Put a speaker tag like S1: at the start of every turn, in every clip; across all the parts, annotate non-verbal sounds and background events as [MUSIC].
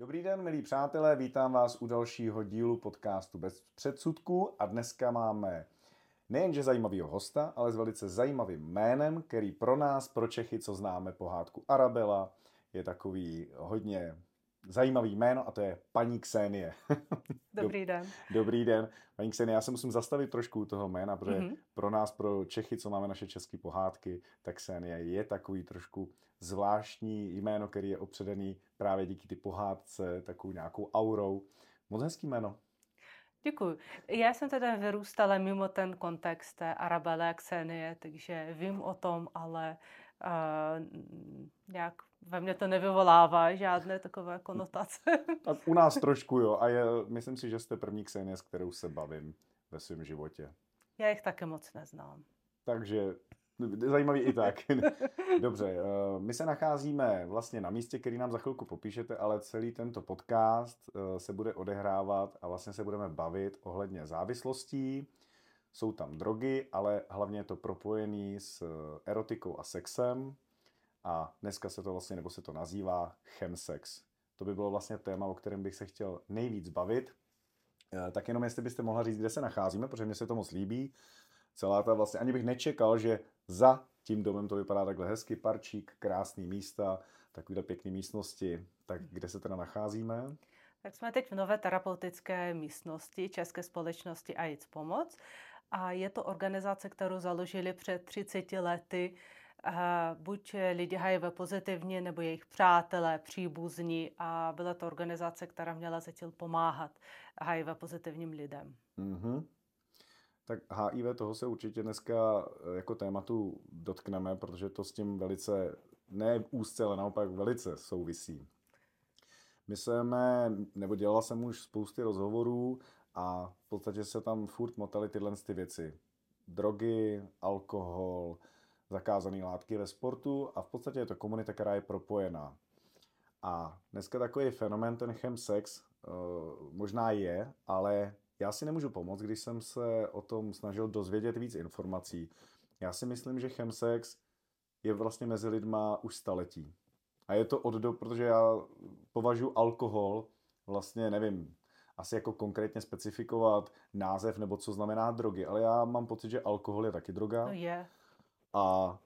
S1: Dobrý den, milí přátelé, vítám vás u dalšího dílu podcastu Bez předsudků a dneska máme nejenže zajímavého hosta, ale s velice zajímavým jménem, který pro nás, pro Čechy, co známe pohádku Arabela, je takový hodně zajímavý jméno a to je paní Ksenie. [LAUGHS]
S2: Dobrý den.
S1: Dobrý den. Paní Ksenie, já se musím zastavit trošku u toho jména, protože mm-hmm. pro nás, pro Čechy, co máme naše české pohádky, tak Ksenie je takový trošku zvláštní jméno, který je opředený právě díky ty pohádce, takovou nějakou aurou. Moc hezký jméno.
S2: Děkuji. Já jsem teda vyrůstala mimo ten kontext té Arabele a Ksenie, takže vím o tom, ale uh, nějak ve mně to nevyvolává žádné takové konotace. [LAUGHS]
S1: A u nás trošku jo. A je, myslím si, že jste první Ksenie, s kterou se bavím ve svém životě.
S2: Já jich také moc neznám.
S1: Takže zajímavý i tak. [LAUGHS] Dobře, eh, my se nacházíme vlastně na místě, který nám za chvilku popíšete, ale celý tento podcast eh, se bude odehrávat a vlastně se budeme bavit ohledně závislostí. Jsou tam drogy, ale hlavně je to propojený s erotikou a sexem. A dneska se to vlastně, nebo se to nazývá chemsex. To by bylo vlastně téma, o kterém bych se chtěl nejvíc bavit. Eh, tak jenom jestli byste mohla říct, kde se nacházíme, protože mně se to moc líbí. Celá ta vlastně, ani bych nečekal, že za tím domem to vypadá takhle hezky, parčík, krásný místa, takovýhle pěkné místnosti. Tak kde se teda nacházíme?
S2: Tak jsme teď v nové terapeutické místnosti České společnosti AIDS Pomoc. A je to organizace, kterou založili před 30 lety buď lidi HIV pozitivní, nebo jejich přátelé, příbuzní a byla to organizace, která měla za cíl pomáhat HIV pozitivním lidem. Mm-hmm.
S1: Tak HIV, toho se určitě dneska eh, jako tématu dotkneme, protože to s tím velice, ne úzce, ale naopak velice souvisí. My jsme, nebo dělala jsem už spousty rozhovorů a v podstatě se tam furt motaly tyhle ty věci. Drogy, alkohol, zakázané látky ve sportu a v podstatě je to komunita, která je propojená. A dneska takový fenomén, ten chemsex, uh, možná je, ale já si nemůžu pomoct, když jsem se o tom snažil dozvědět víc informací. Já si myslím, že chemsex je vlastně mezi lidma už staletí. A je to od do, protože já považuji alkohol, vlastně nevím, asi jako konkrétně specifikovat název nebo co znamená drogy, ale já mám pocit, že alkohol je taky droga.
S2: No je.
S1: A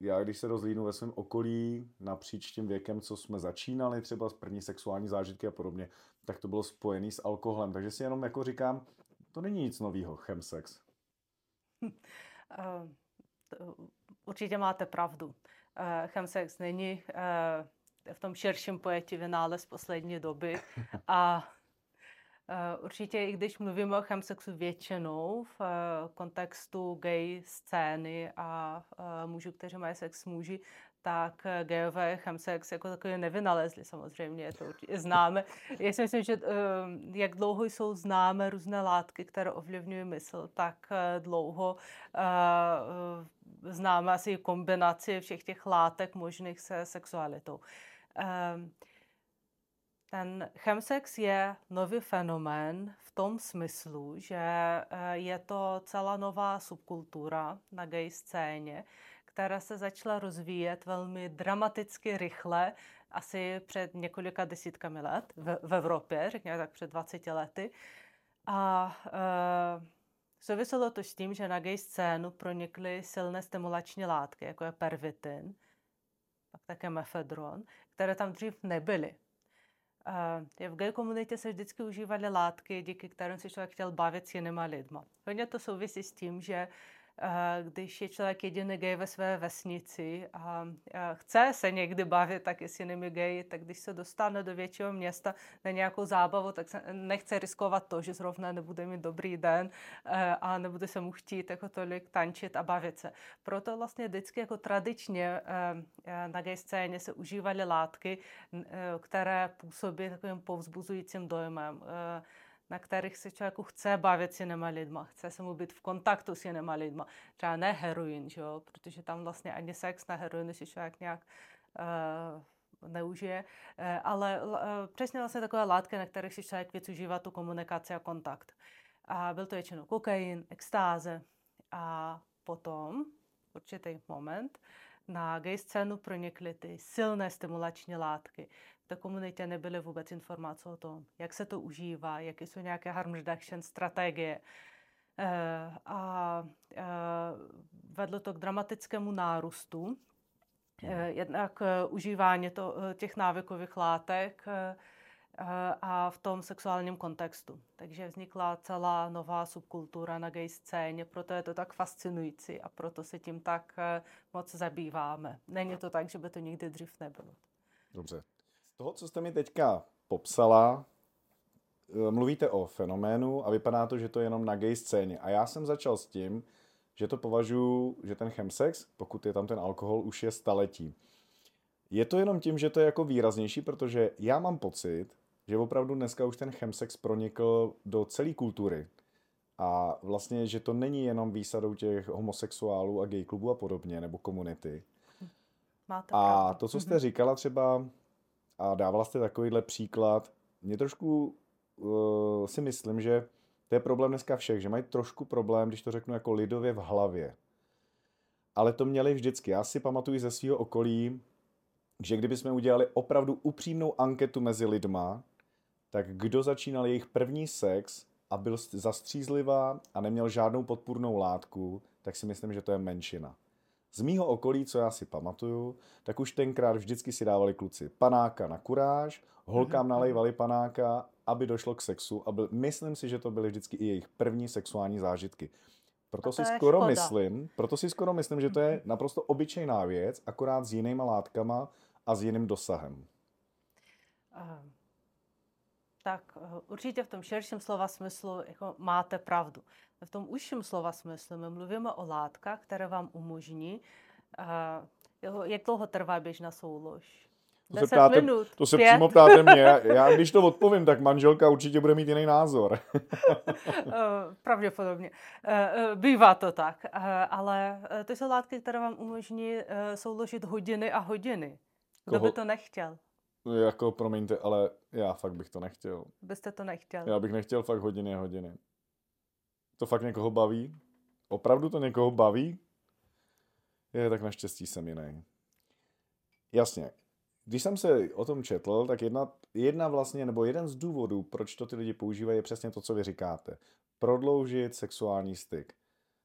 S1: já, když se rozlínu ve svém okolí napříč tím věkem, co jsme začínali, třeba z první sexuální zážitky a podobně, tak to bylo spojené s alkoholem. Takže si jenom jako říkám, to není nic nového, chemsex. Uh, [LAUGHS]
S2: určitě máte pravdu. Uh, chemsex není uh, v tom širším pojetí vynález poslední doby [LAUGHS] a Eh, určitě, i když mluvíme o chemsexu většinou v eh, kontextu gay scény a eh, mužů, kteří mají sex s muži, tak gayové chemsex jako takový nevynalezli samozřejmě, to určitě známe. Já si myslím, že jak dlouho jsou známe různé látky, které ovlivňují mysl, tak dlouho známe asi kombinaci všech těch látek možných se sexualitou. Ten chemsex je nový fenomén v tom smyslu, že eh, je to celá nová subkultura na gay scéně, která se začala rozvíjet velmi dramaticky rychle, asi před několika desítkami let v, v Evropě, řekněme tak před 20 lety. A e, souviselo to s tím, že na gay scénu pronikly silné stimulační látky, jako je pervitin, pak také mefedron, které tam dřív nebyly. V gay komunitě se vždycky užívaly látky, díky kterým se člověk chtěl bavit s jinýma lidma. Hodně to souvisí s tím, že když je člověk jediný gay ve své vesnici a chce se někdy bavit taky s jinými gay, tak když se dostane do většího města na nějakou zábavu, tak se nechce riskovat to, že zrovna nebude mít dobrý den e, a nebude se mu chtít jako tolik tančit a bavit se. Proto vlastně vždycky jako tradičně e, e, na gay scéně se užívaly látky, které působí takovým povzbuzujícím dojmem na kterých se člověku chce bavit s jinýma lidma, chce se mu být v kontaktu s jinýma lidma. Třeba ne heroin, že jo? protože tam vlastně ani sex na heroinu si člověk nějak uh, neužije, uh, ale uh, přesně vlastně takové látky, na kterých si člověk víc užívá tu komunikaci a kontakt. A byl to většinou kokain, extáze a potom určitý moment na gay scénu pronikly ty silné stimulační látky. V té komunitě nebyly vůbec informace o tom, jak se to užívá, jaké jsou nějaké harm reduction strategie. Eh, a eh, vedlo to k dramatickému nárůstu eh, jednak užívání to, těch návykových látek a v tom sexuálním kontextu. Takže vznikla celá nová subkultura na gay scéně, proto je to tak fascinující a proto se tím tak moc zabýváme. Není to tak, že by to nikdy dřív nebylo.
S1: Dobře. Z toho, co jste mi teďka popsala, Eh, mluvíte o fenoménu a vypadá to, že to je jenom na gay scéně. A já jsem začal s tím, že to považuji, že ten chemsex, pokud je tam ten alkohol, už je staletí. Je to jenom tím, že to je jako výraznější, protože já mám pocit, že opravdu dneska už ten chemsex pronikl do celé kultury. A vlastně, že to není jenom výsadou těch homosexuálů a gay klubů a podobně, nebo komunity.
S2: Máte
S1: a pravdu. to, co jste mhm. říkala třeba, a dávala jste takovýhle příklad, mě trošku uh, si myslím, že to je problém dneska všech, že mají trošku problém, když to řeknu jako lidově v hlavě. Ale to měli vždycky. Já si pamatuju ze svého okolí, že kdybychom udělali opravdu upřímnou anketu mezi lidma, tak kdo začínal jejich první sex a byl zastřízlivá a neměl žádnou podpůrnou látku, tak si myslím, že to je menšina. Z mýho okolí, co já si pamatuju, tak už tenkrát vždycky si dávali kluci panáka na kuráž, holkám mhm. nalejvali panáka, aby došlo k sexu a byl, myslím si, že to byly vždycky i jejich první sexuální zážitky. Proto si skoro škoda. myslím, proto si skoro myslím, že to je mhm. naprosto obyčejná věc, akorát s jinýma látkama a s jiným dosahem. Uh,
S2: tak uh, určitě v tom širším slova smyslu jako máte pravdu. V tom užším slova smyslu my mluvíme o látkách, které vám umožní, uh, jak dlouho trvá běžná soulož.
S1: To se, ptáte, minut, to se přímo ptáte mě. [LAUGHS] Já, když to odpovím, tak manželka určitě bude mít jiný názor.
S2: Eh, pravděpodobně. Eh, eh, bývá to tak. Ale to jsou látky, které vám umožní souložit hodiny a hodiny. Kdo Koho? by to nechtěl?
S1: Jako, promiňte, ale já fakt bych to nechtěl.
S2: Byste to nechtěl?
S1: Já bych nechtěl fakt hodiny a hodiny. To fakt někoho baví? Opravdu to někoho baví? Je, tak naštěstí jsem jiný. Jasně, když jsem se o tom četl, tak jedna, jedna vlastně, nebo jeden z důvodů, proč to ty lidi používají, je přesně to, co vy říkáte. Prodloužit sexuální styk.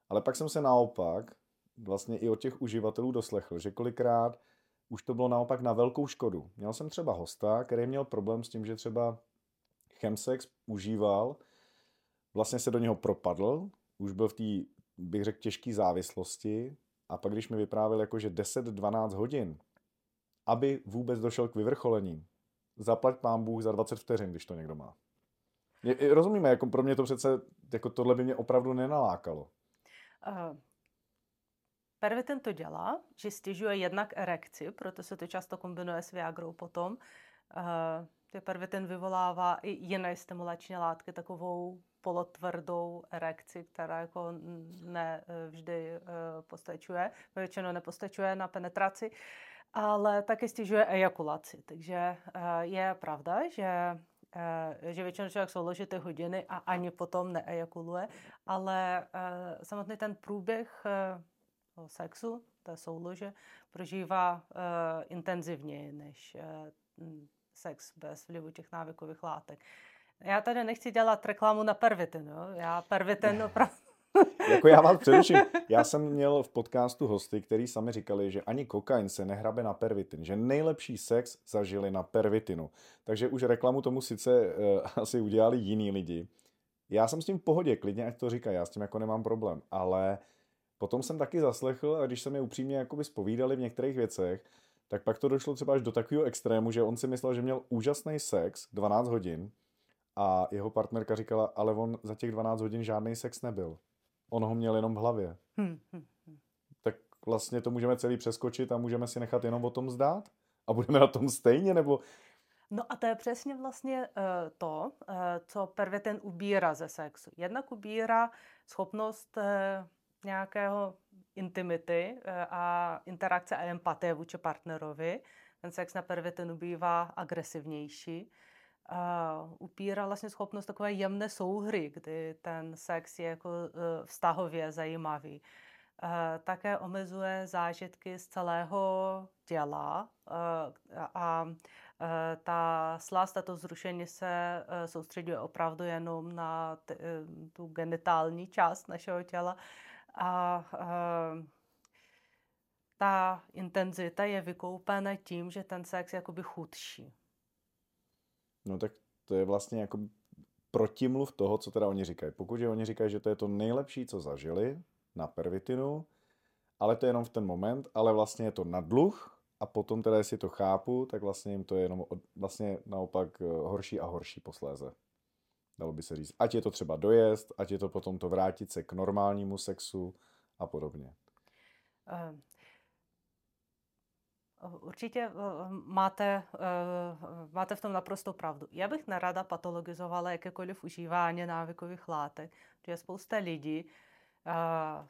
S1: Ale pak jsem se naopak vlastně i od těch uživatelů doslechl, že kolikrát už to bylo naopak na velkou škodu. Měl jsem třeba hosta, který měl problém s tím, že třeba chemsex užíval, vlastně se do něho propadl, už byl v té, bych řekl, těžké závislosti a pak když mi vyprávěl jako, že 10-12 hodin aby vůbec došel k vyvrcholení. Zaplať pán Bůh za 20 vteřin, když to někdo má. Rozumíme, jako pro mě to přece, jako tohle by mě opravdu nenalákalo. Uh,
S2: pervitin to dělá, že stěžuje jednak erekci, proto se to často kombinuje s Viagrou potom. Uh, pervitin vyvolává i jiné stimulační látky, takovou polotvrdou erekci, která jako ne vždy uh, postačuje, většinou nepostačuje na penetraci. Ale taky stěžuje ejakulaci. Takže eh, je pravda, že eh, že většinou člověk souloží ty hodiny a ani potom neejakuluje, ale eh, samotný ten průběh sexu, té soulože, prožívá intenzivněji než sex bez vlivu těch návykových látek. Já tady nechci dělat reklamu na pervitin. Jo? Já pervitin [LAUGHS] opravdu
S1: jako já vás především, [LAUGHS] já jsem měl v podcastu hosty, kteří sami říkali, že ani kokain se nehrabe na pervitin, že nejlepší sex zažili na pervitinu. Takže už reklamu tomu sice uh, [LAUGHS] asi udělali jiní lidi. Já jsem s tím v pohodě, klidně ať to říká, já s tím jako nemám problém, ale potom jsem taky zaslechl, a když se mi upřímně jakoby spovídali v některých věcech, tak pak to došlo třeba až do takového extrému, že on si myslel, že měl úžasný sex 12 hodin a jeho partnerka říkala, ale on za těch 12 hodin žádný sex nebyl. On ho měl jenom v hlavě. Hmm, hmm, hmm. Tak vlastně to můžeme celý přeskočit a můžeme si nechat jenom o tom zdát? A budeme na tom stejně, nebo...
S2: No a to je přesně vlastně uh, to, uh, co pervitin ubírá ze sexu. Jednak ubírá schopnost uh, nějakého intimity uh, a interakce a empatie vůči partnerovi. Ten sex na pervitinu bývá agresivnější uh, upírá vlastně schopnost takové jemné souhry, kdy ten sex je jako uh, vztahově zajímavý. také omezuje zážitky z celého těla a ta slast a to zrušení se soustředuje opravdu jenom na tu genitální část našeho těla a ta intenzita je vykoupena tím, že ten sex je jakoby chudší.
S1: No tak to je vlastně jako protimluv toho, co teda oni říkají. Pokud je oni říkají, že to je to nejlepší, co zažili na pervitinu, ale to je jenom v ten moment, ale vlastně je to na dluh a potom teda, jestli to chápu, tak vlastně jim to je jenom od, vlastně naopak eh, horší a horší posléze. Dalo by se říct. Ať je to třeba dojezd, ať je to potom to vrátit se k normálnímu sexu a podobně. Uh,
S2: Určitě eh, máte, eh, máte v tom naprosto pravdu. Já bych nerada patologizovala jakékoliv užívání návykových látek, protože spousta lidí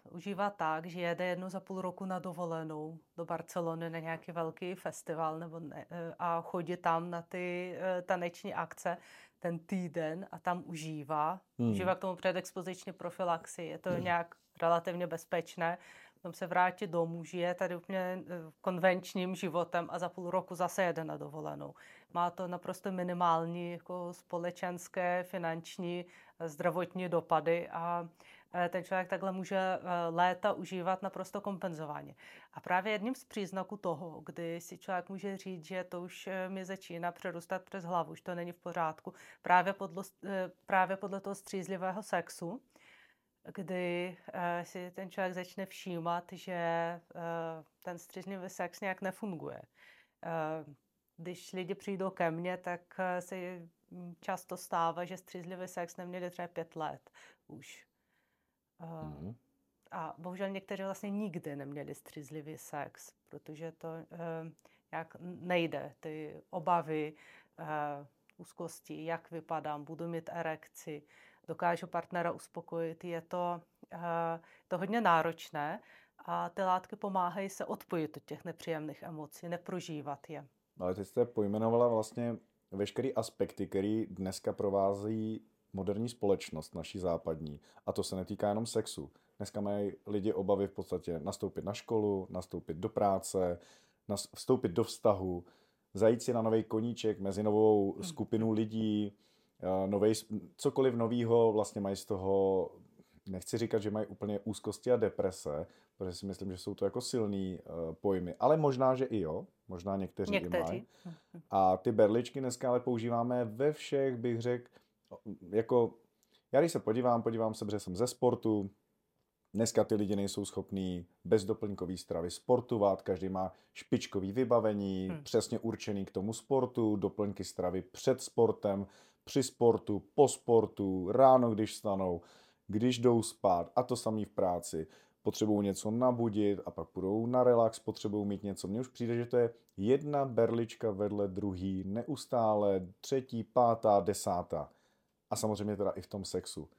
S2: užívá tak, že jede jednu za půl roku na dovolenou do Barcelony na nějaký velký festival nebo ne, a chodí tam na ty taneční akce ten týden a tam užívá. Hmm. Užívá k tomu předexpoziční profilaxi. Je to hmm. nějak relativně bezpečné potom se vrátí domů, žije tady úplně eh, konvenčním životem a za půl roku zase jede na dovolenou. Má to naprosto minimální jako společenské, finanční, eh, zdravotní dopady a ten člověk takhle může léta užívat naprosto kompenzovaně. A právě jedním z příznaků toho, kdy si člověk může říct, že to už mi začíná přerůstat přes hlavu, že to není v pořádku, právě podle, právě podle toho střízlivého sexu, kdy si ten člověk začne všímat, že ten střižný sex nějak nefunguje. Když lidi přijdou ke mně, tak se často stává, že střízlivý sex neměli třeba pět let už. Mm-hmm. A bohužel někteří vlastně nikdy neměli střízlivý sex, protože to uh, nějak nejde. Ty obavy, uh, úzkosti, jak vypadám, budu mít erekci, dokážu partnera uspokojit. Je to, uh, to hodně náročné a ty látky pomáhají se odpojit od těch nepříjemných emocí, neprožívat je.
S1: Ale ty jste pojmenovala vlastně veškeré aspekty, které dneska provází moderní společnost, naší západní. A to se netýká jenom sexu. Dneska mají lidi obavy v podstatě nastoupit na školu, nastoupit do práce, vstoupit do vztahu, zajít si na nový koníček mezi novou hmm. skupinu lidí, Eh, novej, cokoliv novýho vlastně mají z toho, nechci říkat, že mají úplně úzkosti a deprese, protože si myslím, že jsou to jako silný uh, pojmy, ale možná, že i jo, možná někteří, někteří. i mají. A ty berličky dneska ale používáme ve všech, bych řekl, jako já když se podívám, podívám se, protože jsem ze sportu, Dneska ty lidi nejsou schopní bez doplňkové stravy sportovat, každý má špičkový vybavení, hmm. přesně určený k tomu sportu, doplňky stravy před sportem, při sportu, po sportu, ráno, když stanou, když jdou spát a to samý v práci. Potřebují něco nabudit a pak půjdou na relax, potřebují mít něco. Mně už přijde, že to je jedna berlička vedle druhý, neustále třetí, pátá, desátá. A samozřejmě teda i v tom sexu.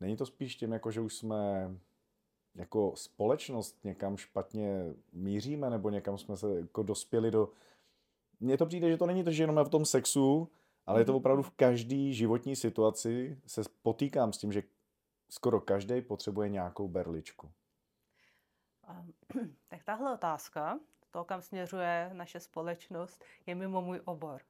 S1: Není to spíš tím, jako že už jsme jako společnost někam špatně míříme, nebo někam jsme se jako dospěli do... Mně to přijde, že to není to, že jenom v tom sexu, ale je to mhm. opravdu v každé životní situaci se potýkám s tím, že skoro každý potřebuje nějakou berličku. [CLEARS THROAT]
S2: Tak tahle otázka, to, kam směřuje naše společnost, je mimo můj obor.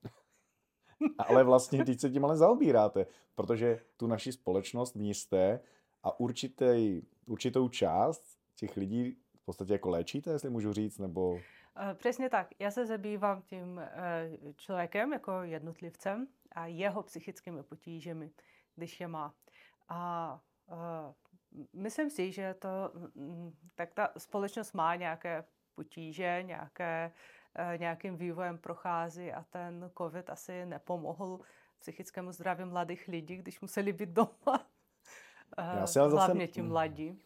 S1: Ale vlastně teď se tím ale zaobíráte, protože tu naši společnost vníste a určitý, určitou část těch lidí v podstatě jako léčíte, jestli můžu říct, nebo...
S2: Eh, přesně tak. Já se zabývám tím eh, člověkem jako jednotlivcem a jeho psychickými potížemi, když je má. A eh, myslím si, že to, mm, tak ta společnost má nějaké potíže, nějaké, nějakým vývojem prochází a ten covid asi nepomohl psychickému zdraví mladých lidí, když museli být doma. Já si ale hlavně zase, ti mladí.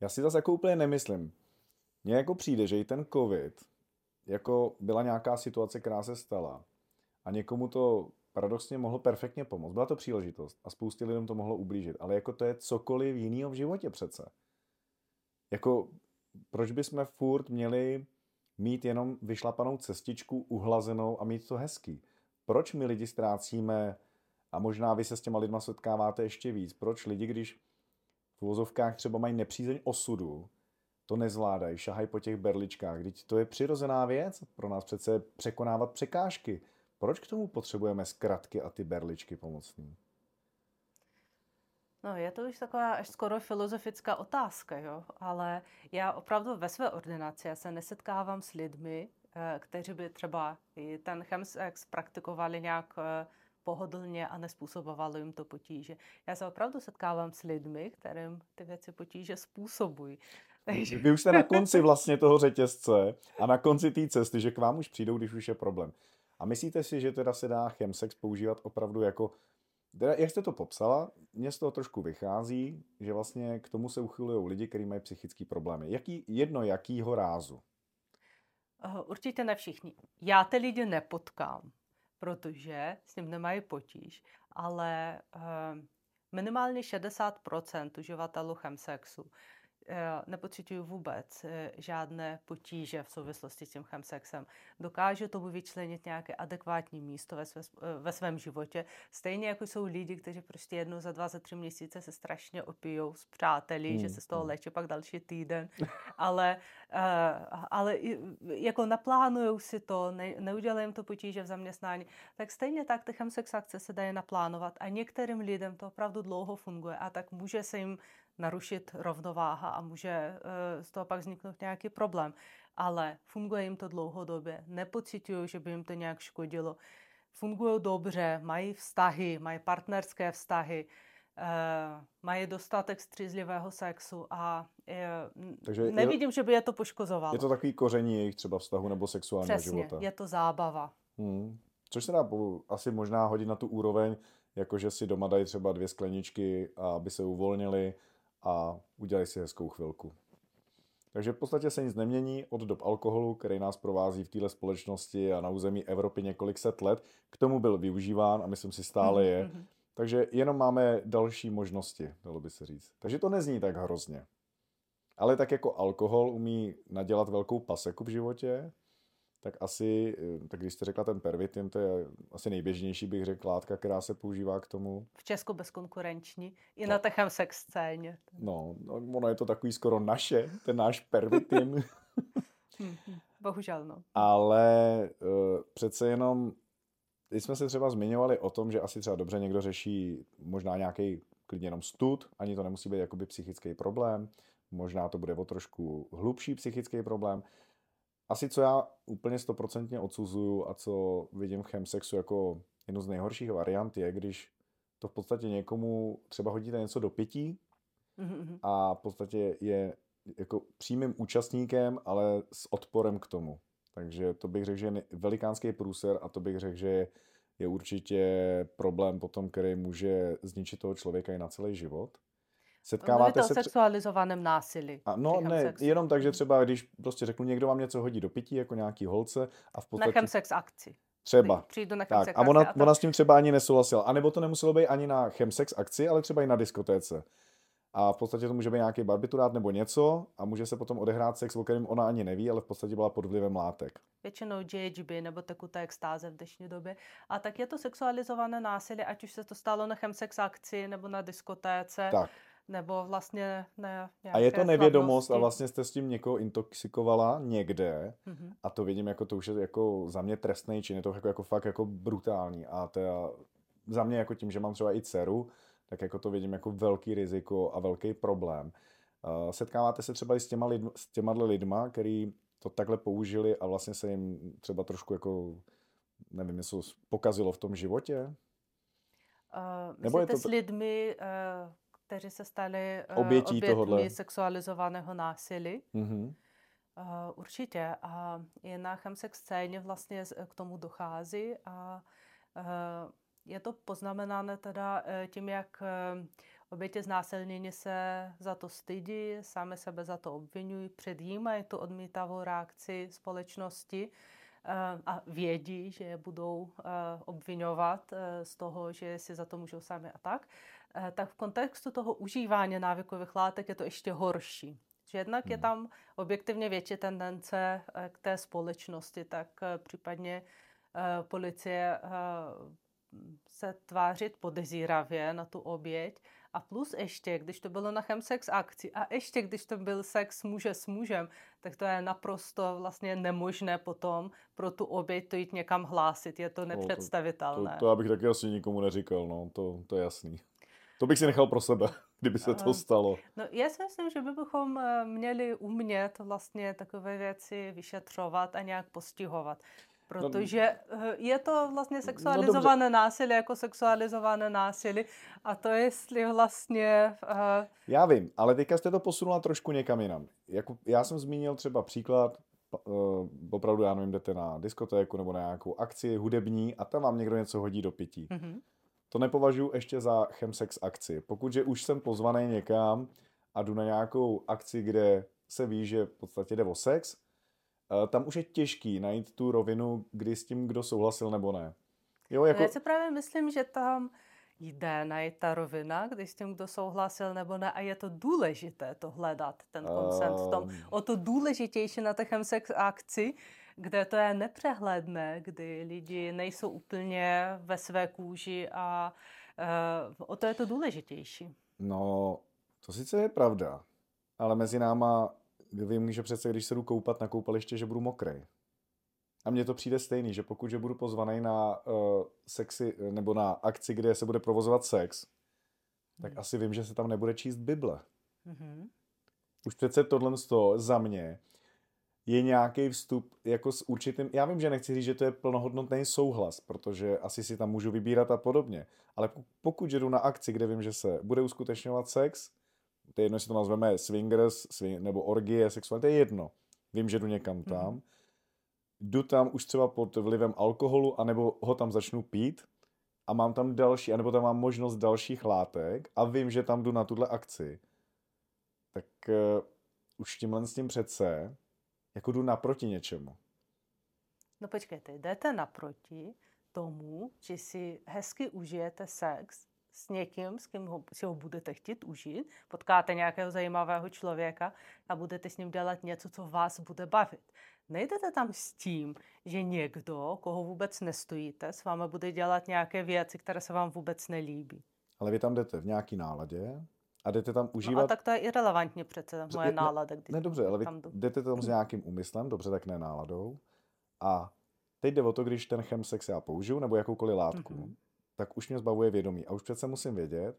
S1: Já si zase jako úplně nemyslím. Mně jako přijde, že i ten covid jako byla nějaká situace, která se stala a někomu to paradoxně mohlo perfektně pomoct. Byla to příležitost a spoustě lidem to mohlo ublížit, ale jako to je cokoliv jiného v životě přece. Jako proč bychom furt měli mít jenom vyšlapanou cestičku, uhlazenou a mít to hezký? Proč my lidi ztrácíme, a možná vy se s těma lidma setkáváte ještě víc, proč lidi, když v uvozovkách třeba mají nepřízeň osudu, to nezvládají, šahají po těch berličkách. Teď to je přirozená věc pro nás přece překonávat překážky. Proč k tomu potřebujeme zkratky a ty berličky pomocný?
S2: No, je to už taková až skoro filozofická otázka, jo? ale já opravdu ve své ordinaci se nesetkávám s lidmi, eh, kteří by třeba i ten chemsex praktikovali nějak eh, pohodlně a nespůsobovalo jim to potíže. Já se opravdu setkávám s lidmi, kterým ty věci potíže způsobují.
S1: Takže... Vy už jste na konci vlastně toho řetězce a na konci té cesty, že k vám už přijdou, když už je problém. A myslíte si, že teda se dá chemsex používat opravdu jako jak jste to popsala, mně z toho trošku vychází, že vlastně k tomu se uchylují lidi, kteří mají psychické problémy. Jaký, jedno jakýho rázu?
S2: Určitě ne všichni. Já ty lidi nepotkám, protože s ním nemají potíž, ale uh, minimálně 60% uživatelů chemsexu Eh, nepocituju vůbec eh, žádné potíže v souvislosti s tím chemsexem. Dokážu tomu vyčlenit nějaké adekvátní místo ve, své, eh, ve svém životě. Stejně jako jsou lidi, kteří prostě jednou za dva, za tři měsíce se strašně opijou s přáteli, hmm. že se z toho hmm. léčí pak další týden. ale, ale jako naplánujou si to, ne, neudělají to potíže v zaměstnání, tak stejně tak ty chemsex akce se dají naplánovat a některým lidem to opravdu dlouho funguje a tak může se jim narušit rovnováha a může eh, z toho pak vzniknout nějaký problém. Ale funguje jim to dlouhodobě, nepocitují, že by jim to nějak škodilo. Fungují dobře, mají vztahy, mají partnerské vztahy, eh, mají dostatek střízlivého sexu a eh, Takže nevidím, je, že by je to poškozovalo.
S1: Je to takový koření jejich třeba vztahu nebo sexuálního
S2: Přesně,
S1: života.
S2: je to zábava.
S1: Hmm. Což se dá asi možná hodit na tu úroveň, jakože si doma dají třeba dvě skleničky, aby se uvolnili a udělej si hezkou chvilku. Takže v podstatě se nic nemění od dob alkoholu, který nás provází v této společnosti a na území Evropy několik set let. K tomu byl využíván a myslím si stále je. Mm-hmm. Takže jenom máme další možnosti, dalo by se říct. Takže to nezní tak hrozně. Ale tak jako alkohol umí nadělat velkou paseku v životě, tak asi, eh, tak když jste řekla ten pervitin, to je asi nejběžnější, bych řekl, látka, která se používá k tomu.
S2: V Česku bezkonkurenční, i no. na techem sex scéně.
S1: No, no, ono je to takový skoro naše, ten náš pervitin. [LAUGHS] [LAUGHS]
S2: Hm, hm, bohužel, no.
S1: Ale uh, přece jenom, když jsme se třeba zmiňovali o tom, že asi třeba dobře někdo řeší možná nějaký klidně jenom stud, ani to nemusí být jakoby psychický problém, možná to bude o trošku hlubší psychický problém, asi co já úplně stoprocentně odsuzuju a co vidím v chemsexu jako jednu z nejhorších variant je, když to v podstatě někomu třeba hodíte něco do pití mm-hmm. a v podstatě je jako přímým účastníkem, ale s odporem k tomu. Takže to bych řekl, že je velikánský průser a to bych řekl, že je určitě problém potom, který může zničit toho člověka i na celý život.
S2: Setkáváte se... o sexualizovaném násilí.
S1: A no ne, sexu. jenom tak, že třeba když prostě řeknu, někdo vám něco hodí do pití, jako nějaký holce a v podstatě...
S2: Na chemsex akci.
S1: Třeba.
S2: Přijdu na
S1: tak, a ona, a to... ona s tím třeba ani nesouhlasila. A nebo to nemuselo být ani na chemsex akci, ale třeba i na diskotéce. A v podstatě to může být nějaký barbiturát nebo něco a může se potom odehrát sex, o kterém ona ani neví, ale v podstatě byla pod vlivem látek.
S2: Většinou GHB nebo tekuté extáze v dnešní době. A tak je to sexualizované násilí, ať už se to stalo na chemsex akci nebo na diskotéce. Tak nebo vlastně ne.
S1: A je to nevědomost slavnosti. a vlastně jste s tím někoho intoxikovala někde mm-hmm. a to vidím jako to už je jako za mě trestný čin, je to jako, jako fakt jako brutální a to je za mě jako tím, že mám třeba i dceru, tak jako to vidím jako velký riziko a velký problém. Uh, setkáváte se třeba i s těma, lidma, s těma lidma, který to takhle použili a vlastně se jim třeba trošku jako, nevím, něco pokazilo v tom životě?
S2: Uh, Nebo je to... s lidmi, uh kteří se stali uh, obětí obětmi sexualizovaného násilí. Mm-hmm. Uh, určitě. A i na chemsex scéně vlastně k tomu dochází a uh, je to poznamenané teda tím, jak obětě znásilnění se za to stydí, sami sebe za to obvinují, předjímají tu odmítavou reakci společnosti a vědí, že je budou obvinovat z toho, že si za to můžou sami a tak. Eh, tak v kontextu toho užívání návykových látek je to ještě horší. Že jednak hmm. je tam objektivně větší tendence eh, k té společnosti, tak eh, případně policie se tvářit podezíravě na tu oběť A plus ještě, když to bylo na chemsex akci a ještě když to byl sex muže s mužem, tak to je naprosto vlastně nemožné potom pro tu oběť to jít někam hlásit. Je to nepředstavitelné.
S1: No, to, to, to já bych taky asi nikomu neříkal, no, to, to je jasný. To bych si nechal pro sebe, [LAUGHS] kdyby se to stalo.
S2: No, já si myslím, že by bychom eh, měli umět vlastně takové věci vyšetřovat a nějak postihovat. No, Protože no, je to vlastně sexualizované no násilí jako sexualizované násilí a to jestli vlastně... Uh...
S1: Já vím, ale teďka jste to posunula trošku někam jinam. Jako, já jsem zmínil třeba příklad, uh, opravdu já nevím, jdete na diskotéku nebo na nějakou akci hudební a tam vám někdo něco hodí do pití. Mm-hmm. To nepovažuji ještě za chemsex akci. Pokud že už jsem pozvaný někam a jdu na nějakou akci, kde se ví, že v podstatě jde o sex, Eh, tam už je těžký najít tu rovinu, kdy s tím kdo souhlasil nebo ne.
S2: Jo, jako... Já si právě myslím, že tam jde najít ta rovina, kdy s tím kdo souhlasil nebo ne a je to důležité to hledat, ten konsent v tom. Ehm. O to důležitější na té sex akci, kde to je nepřehledné, kdy lidi nejsou úplně ve své kůži a uh, o to je to důležitější.
S1: No, to sice je pravda, ale mezi náma vím, že přece, když se jdu koupat na koupaliště, že budu mokrý. A mně to přijde stejný, že pokud že budu pozvaný na uh, sexy, nebo na akci, kde se bude provozovat sex, tak mm. asi vím, že se tam nebude číst Bible. Mm-hmm. Už přece tohle za mě je nějaký vstup jako s určitým, já vím, že nechci říct, že to je plnohodnotný souhlas, protože asi si tam můžu vybírat a podobně, ale pokud jdu na akci, kde vím, že se bude uskutečňovat sex, to je jedno, jestli to nazveme swingers swing, nebo orgie, sexuální, to je jedno. Vím, že jdu někam tam. Mm. Jdu tam už třeba pod vlivem alkoholu, anebo ho tam začnu pít a mám tam další, anebo tam mám možnost dalších látek a vím, že tam jdu na tuhle akci, tak uh, už tímhle s tím přece jako jdu naproti něčemu.
S2: No počkejte, jdete naproti tomu, že si hezky užijete sex s někým, s kým ho, si ho budete chtít užít, potkáte nějakého zajímavého člověka a budete s ním dělat něco, co vás bude bavit. Nejdete tam s tím, že někdo, koho vůbec nestojíte, s vámi bude dělat nějaké věci, které se vám vůbec nelíbí.
S1: Ale vy tam jdete v nějaký náladě a jdete tam užívat... No a
S2: tak to je irrelevantně přece, moje nálada.
S1: Když ne, dobře, ale vy tam jdete tam s [CLEARS THROAT] nějakým úmyslem, dobře, tak ne náladou. A teď jde o to, když ten chemsex já použiju, nebo jakoukoliv látku, mm-hmm tak už mě zbavuje vědomí. A už přece musím vědět,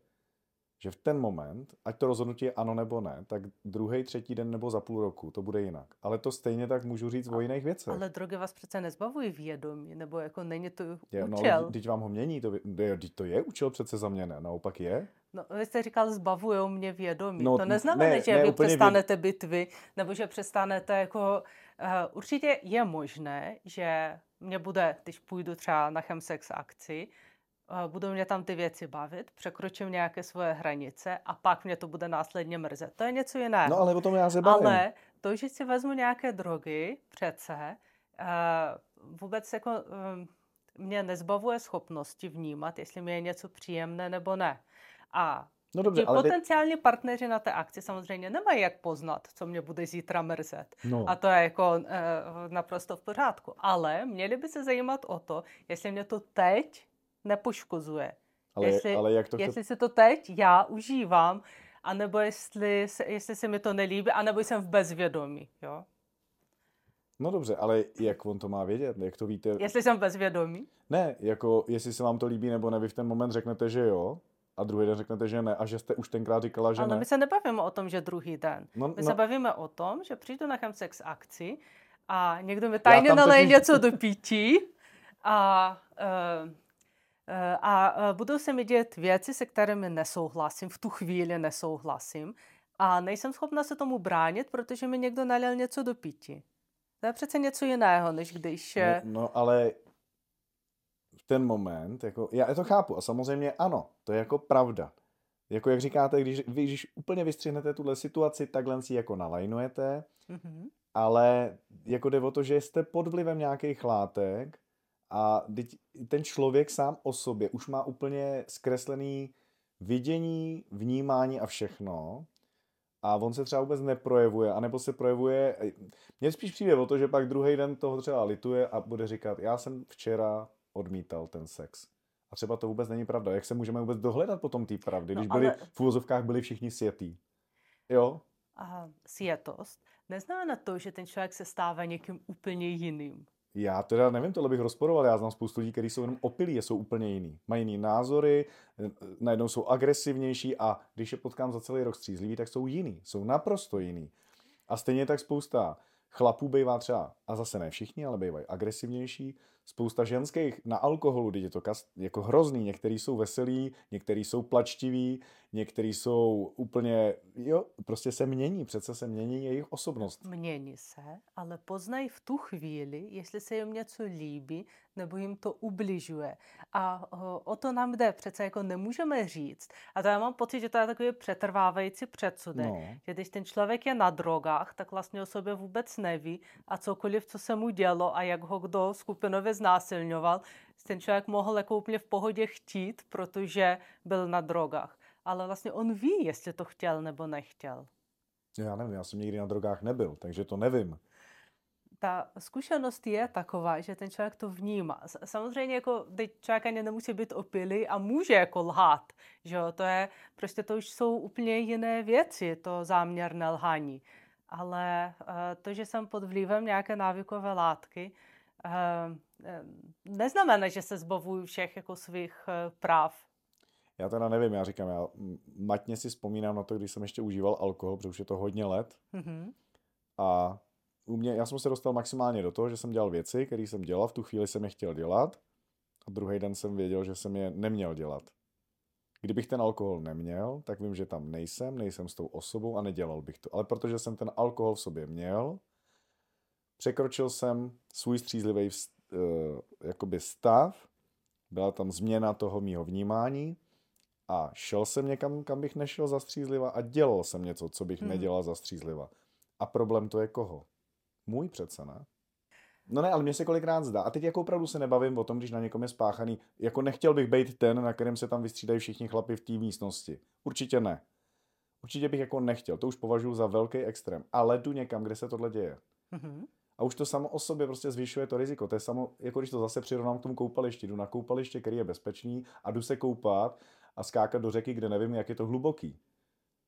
S1: že v ten moment, ať to rozhodnutí je ano nebo ne, tak druhý, třetí den nebo za půl roku to bude jinak. Ale to stejně tak můžu říct o jiných věcech.
S2: Ale drogy vás přece nezbavují vědomí, nebo jako není to
S1: je, no, účel. No, teď vám ho mění, to, je, to je účel přece za mě, ne? Naopak je.
S2: No, vy jste říkal, zbavují mě vědomí. No, to neznamená, ne, že ne, vy přestanete vě... bitvy, nebo že přestanete jako... Uh, určitě je možné, že mě bude, když půjdu třeba na chemsex akci, budou mě tam ty věci bavit, překročím nějaké svoje hranice a pak mě to bude následně mrzet. To je něco jiného.
S1: No ale o tom já se bavím.
S2: Ale to, že si vezmu nějaké drogy, přece, vůbec jako mě nezbavuje schopnosti vnímat, jestli mi je něco příjemné nebo ne. A No dobře, Ti ale potenciální ty... partneři na té akci samozřejmě nemají jak poznat, co mě bude zítra mrzet. No. A to je jako e, naprosto v pořádku. Ale měli by se zajímat o to, jestli mě to teď nepoškozuje. Ale, jestli, ale jak to jestli si to teď já užívám, anebo jestli, jestli se mi to nelíbí, anebo jsem v bezvědomí. Jo?
S1: No dobře, ale jak on to má vědět? Jak to víte?
S2: Jestli jsem bezvědomí?
S1: Ne, jako jestli se vám to líbí nebo ne, vy v ten moment řeknete, že jo, a druhý den řeknete, že ne, a že jste už tenkrát říkala, že
S2: Ale
S1: ne.
S2: my se nebavíme o tom, že druhý den. No, my no. se bavíme o tom, že přijdu na chemsex akci a někdo mi tajně naleje totiž... něco do [LAUGHS] pití a uh, Eh, a eh, budou se mi dět věci, se kterými nesouhlasím, v tu chvíli nesouhlasím a nejsem schopna se tomu bránit, protože mi někdo nalil něco do pití. To je přece něco jiného, než když...
S1: No, no ale ten moment, jako, já to chápu a samozřejmě ano, to je jako pravda. Jako jak říkáte, když vy když úplně vystřihnete tuhle situaci, takhle si jako nalajnujete, mm-hmm. ale jako jde o to, že jste pod vlivem nějakých látek a ten člověk sám o sobě už má úplně zkreslený vidění, vnímání a všechno. A on se třeba vůbec neprojevuje, anebo se projevuje... Mně spíš přijde o to, že pak druhý den toho třeba lituje a bude říkat, já jsem včera odmítal ten sex. A třeba to vůbec není pravda. Jak se můžeme vůbec dohledat potom té pravdy, no, když byli, ale... v úvozovkách byli všichni světí? Jo?
S2: A světost neznamená to, že ten člověk se stává někým úplně jiným.
S1: Já teda nevím, tohle bych rozporoval. Já znám spoustu lidí, kteří jsou jenom opilí a jsou úplně jiný. Mají jiný názory, najednou jsou agresivnější a když je potkám za celý rok střízlivý, tak jsou jiný. Jsou naprosto jiný. A stejně tak spousta chlapů bývá třeba, a zase ne všichni, ale bývají agresivnější, spousta ženských na alkoholu, teď je to jako hrozný, některý jsou veselí, některý jsou plačtiví, některý jsou úplně, jo, prostě se mění, přece se mění jejich osobnost.
S2: Mění se, ale poznají v tu chvíli, jestli se jim něco líbí, nebo jim to ubližuje. A o to nám jde, přece jako nemůžeme říct. A to já mám pocit, že to je takový přetrvávající předsudek, no. že když ten člověk je na drogách, tak vlastně o sobě vůbec neví a cokoliv, co se mu dělo a jak ho kdo skupinově znásilňoval, ten člověk mohl jako úplně v pohodě chtít, protože byl na drogách. Ale vlastně on ví, jestli to chtěl nebo nechtěl.
S1: Já nevím, já jsem nikdy na drogách nebyl, takže to nevím.
S2: Ta zkušenost je taková, že ten člověk to vnímá. Samozřejmě jako teď člověk ani nemusí být opilý a může jako lhát, že jo? To je, prostě to už jsou úplně jiné věci, to záměrné lhání. Ale uh, to, že jsem pod vlivem nějaké návykové látky, neznamená, že se zbavuju všech jako svých uh, práv.
S1: Já teda nevím, já říkám, já matně si vzpomínám na to, když jsem ještě užíval alkohol, protože už je to hodně let. Mm-hmm. A u mě, já jsem se dostal maximálně do toho, že jsem dělal věci, které jsem dělal, v tu chvíli jsem je chtěl dělat a druhý den jsem věděl, že jsem je neměl dělat. Kdybych ten alkohol neměl, tak vím, že tam nejsem, nejsem s tou osobou a nedělal bych to. Ale protože jsem ten alkohol v sobě měl, překročil jsem svůj střízlivý uh, jakoby stav, byla tam změna toho mýho vnímání a šel jsem někam, kam bych nešel za střízliva a dělal jsem něco, co bych hmm. nedělal za střízliva. A problém to je koho? Můj přece, ne? No ne, ale mě se kolikrát zdá. A teď jako opravdu se nebavím o tom, když na někom je spáchaný. Jako nechtěl bych být ten, na kterém se tam vystřídají všichni chlapi v té místnosti. Určitě ne. Určitě bych jako nechtěl. To už považuji za velký extrém. Ale jdu někam, kde se tohle děje. Mm-hmm. A už to samo o sobě prostě zvyšuje to riziko. To je samo, jako když to zase přirovnám k tomu koupališti. Jdu na koupaliště, který je bezpečný a jdu se koupat a skákat do řeky, kde nevím, jak je to hluboký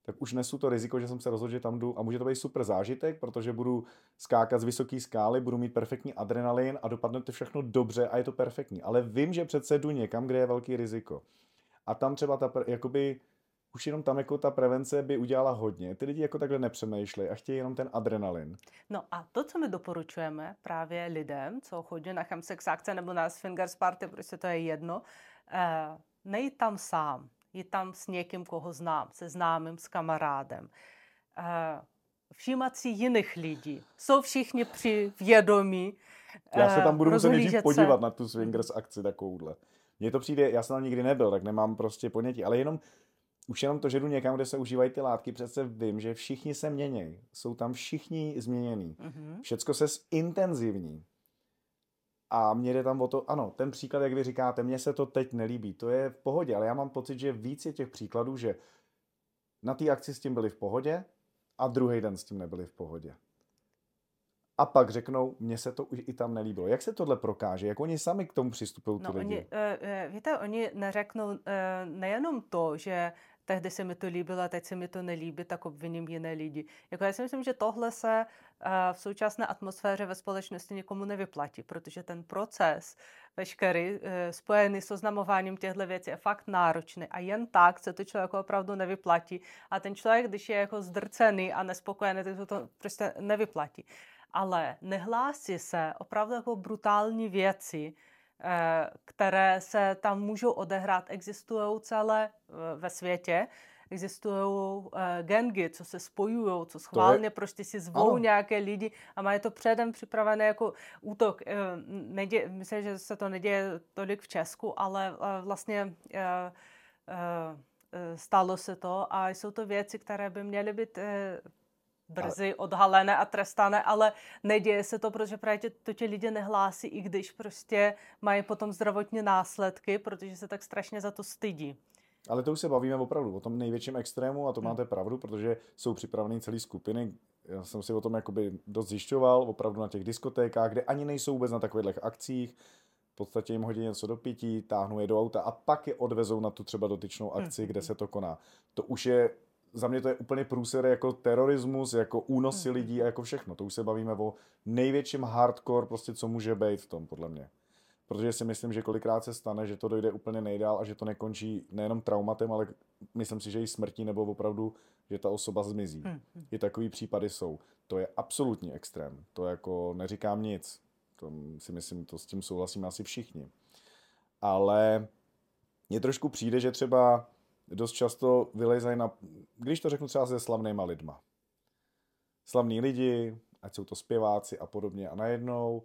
S1: tak už nesu to riziko, že jsem se rozhodl, že tam jdu a může to být super zážitek, protože budu skákat z vysoké skály, budu mít perfektní adrenalin a dopadne to všechno dobře a je to perfektní. Ale vím, že přece jdu někam, kde je velký riziko. A tam třeba ta, jakoby, už jenom tam jako ta prevence by udělala hodně. Ty lidi jako takhle nepřemýšlej a chtějí jenom ten adrenalin.
S2: No a to, co my doporučujeme právě lidem, co chodí na chemsex akce nebo na swingers party, prostě to je jedno, eh, nej tam sám je tam s někým, koho znám, se známým, s kamarádem. Eh, všímat si jiných lidí. Jsou všichni při vědomí.
S1: Já se tam budu muset nejdřív podívat na tu swingers akci takovouhle. Mně to přijde, já jsem tam nikdy nebyl, tak nemám prostě ponětí, ale jenom už jenom to, že jdu někam, kde se užívají ty látky, přece vím, že všichni se mění. Jsou tam všichni změnění. Mm-hmm. Všecko se zintenzivní. A mě jde tam o to, ano, ten příklad, jak vy říkáte, mně se to teď nelíbí, to je v pohodě, ale já mám pocit, že víc je těch příkladů, že na té akci s tím byli v pohodě a druhý den s tím nebyli v pohodě. A pak řeknou, mně se to už i tam nelíbilo. Jak se tohle prokáže? Jak oni sami k tomu přistupují, no, ty lidi?
S2: Oni, uh, víte, oni neřeknou uh, nejenom to, že tehdy se mi to líbilo a teď se mi to nelíbí, tak obviním jiné lidi. Jako já si myslím, že tohle se uh, v současné atmosféře ve společnosti nikomu nevyplatí, protože ten proces veškerý uh, spojený s oznamováním těchto věcí je fakt náročný a jen tak se to člověku opravdu nevyplatí. A ten člověk, když je jako zdrcený a nespokojený, tak to, to prostě nevyplatí. Ale nehlásí se opravdu jako brutální věci, Eh, které se tam můžou odehrát, existují celé eh, ve světě. Existují uh, gengy, co se spojují, co schválně je... prostě si zvou ano. nějaké lidi a mají to předem připravené jako útok. Nedě, myslím, že se to neděje tolik v Česku, ale vlastně stalo se to a jsou to věci, které by měly být brzy ale... odhalené a trestané, ale neděje se to, protože právě to ti lidé nehlásí, i když prostě mají potom zdravotní následky, protože se tak strašně za to stydí.
S1: Ale to už se bavíme opravdu o tom největším extrému a to hmm. máte pravdu, protože jsou připravené celé skupiny. Já jsem si o tom jakoby dost zjišťoval, opravdu na těch diskotékách, kde ani nejsou vůbec na takových akcích. podstatě jim hodí něco do pití, táhnou je do auta a pak je odvezou na tu třeba dotyčnou akci, kde se to koná. To už je, za mě to je úplně průser jako terorismus, jako únosy lidí a jako všechno. To už se bavíme o největším hardcore, prostě co může být v tom, podle mě. Protože si myslím, že kolikrát se stane, že to dojde úplně nejdál a že to nekončí nejenom traumatem, ale myslím si, že i smrtí nebo opravdu, že ta osoba zmizí. I takový případy jsou. To je absolutní extrém. To jako neříkám nic. To si myslím, to s tím souhlasíme asi všichni. Ale mně trošku přijde, že třeba dost často vylezají na, když to řeknu třeba se slavnýma lidma. Slavní lidi, ať jsou to zpěváci a podobně. A najednou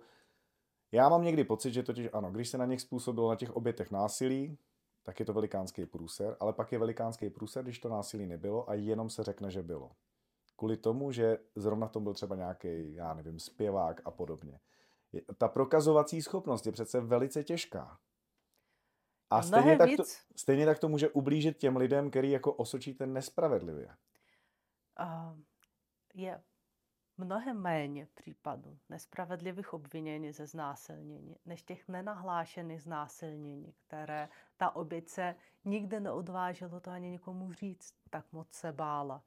S1: já mám někdy pocit, že totiž ano, když se na nich způsobilo na těch obětech násilí, tak je to velikánský průser, ale pak je velikánský průser, když to násilí nebylo a jenom se řekne, že bylo. Kvůli tomu, že zrovna v tom byl třeba nějaký, já nevím, zpěvák a podobně ta prokazovací schopnost je přece velice těžká. A stejně tak, to, stejně tak to může ublížit těm lidem, který jako osočíte nespravedlivě.
S2: Uh, je mnohem méně případů nespravedlivých obvinění ze znásilnění, než těch nenahlášených znásilnění, které ta obice nikdy neodvážilo to ani nikomu říct, tak moc se bála.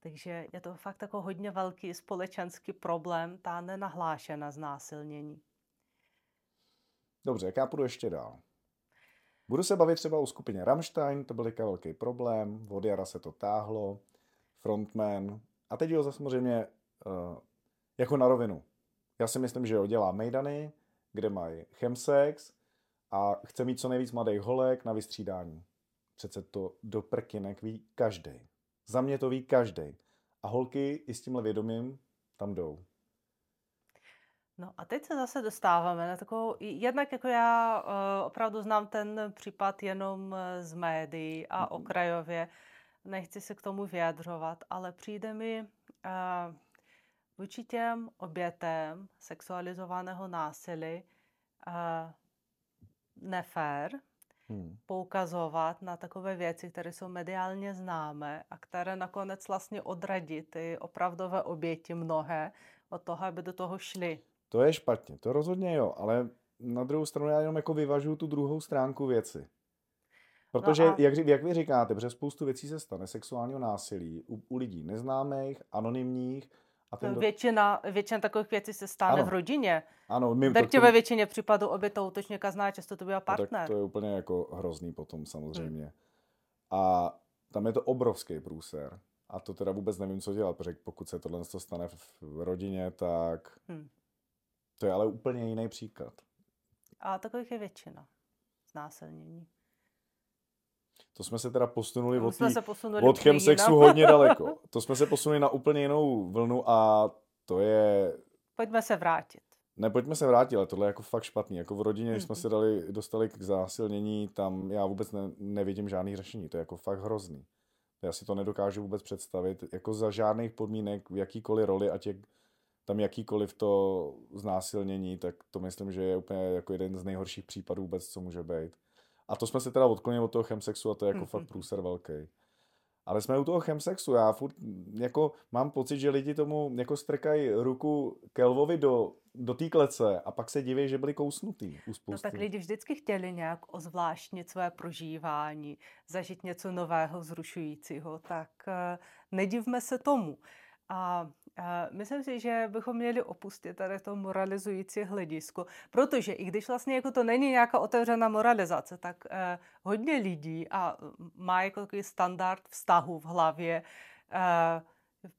S2: Takže je to fakt jako hodně velký společenský problém, ta nenahlášená znásilnění.
S1: Dobře, jak já půjdu ještě dál. Budu se bavit třeba o skupině Rammstein, to byl teďka velký problém, od jara se to táhlo, frontman, a teď jo samozřejmě uh, jako na rovinu. Já si myslím, že jo, dělá mejdany, kde mají chemsex a chce mít co nejvíc mladých holek na vystřídání. Přece to do prkinek ví každý. Za mě to ví každý. A holky i s tímhle vědomím tam jdou.
S2: No a teď se zase dostáváme na takovou, jednak jako já uh, opravdu znám ten případ jenom eh, z médií a mm-hmm. okrajově, nechci se k tomu vyjadřovat, ale přijde mi uh, vůči těm obětem sexualizovaného násilí uh, nefér, hmm. poukazovat na takové věci, které jsou mediálně známé a které nakonec vlastně odradí ty opravdové oběti mnohé od toho, aby do toho šli.
S1: To je špatně, to rozhodně jo, ale na druhou stranu já jenom jako vyvažuji tu druhou stránku věci. Protože, no a... jak, jak vy říkáte, přes spoustu věcí se stane sexuálního násilí u, u lidí neznámých, anonymních,
S2: a ten do... většina, většina takových věcí se stane ano. v rodině.
S1: Ano,
S2: my Drtě ve většině případů obětou útočníka zná, často to bývá partner.
S1: No, tak to je úplně jako hrozný potom samozřejmě. Hmm. A tam je to obrovský průser. A to teda vůbec nevím, co dělat, protože pokud se tohle stane v rodině, tak hmm. To je ale úplně jiný příklad.
S2: A takových je většina znásilnění.
S1: To jsme se teda posunuli od, tý, se posunuli od chemsexu hodně [LAUGHS] daleko. To jsme se posunuli na úplně jinou vlnu a to je...
S2: Pojďme se vrátit.
S1: Ne, pojďme se vrátit, ale tohle je jako fakt špatný. Jako v rodině, když jsme se dali, dostali k zásilnění, tam já vůbec ne, nevidím žádný řešení. To je jako fakt hrozný. Já si to nedokážu vůbec představit. Jako za žádných podmínek, v jakýkoliv roli, ať je tam jakýkoliv to znásilnění, tak to myslím, že je úplně jako jeden z nejhorších případů vůbec, co může být. A to jsme se teda odklonili od toho chemsexu a to je jako mm-hmm. fakt průser velký. Ale jsme u toho chemsexu, já furt jako mám pocit, že lidi tomu jako strkají ruku Kelvovi do, do té klece a pak se diví, že byli kousnutý.
S2: No tak lidi vždycky chtěli nějak ozvláštnit své prožívání, zažít něco nového, zrušujícího, tak uh, nedivme se tomu. A myslím si, že bychom měli opustit tady to moralizující hledisko, protože i když vlastně jako to není nějaká otevřená moralizace, tak eh, hodně lidí a má jako takový standard vztahu v hlavě, eh,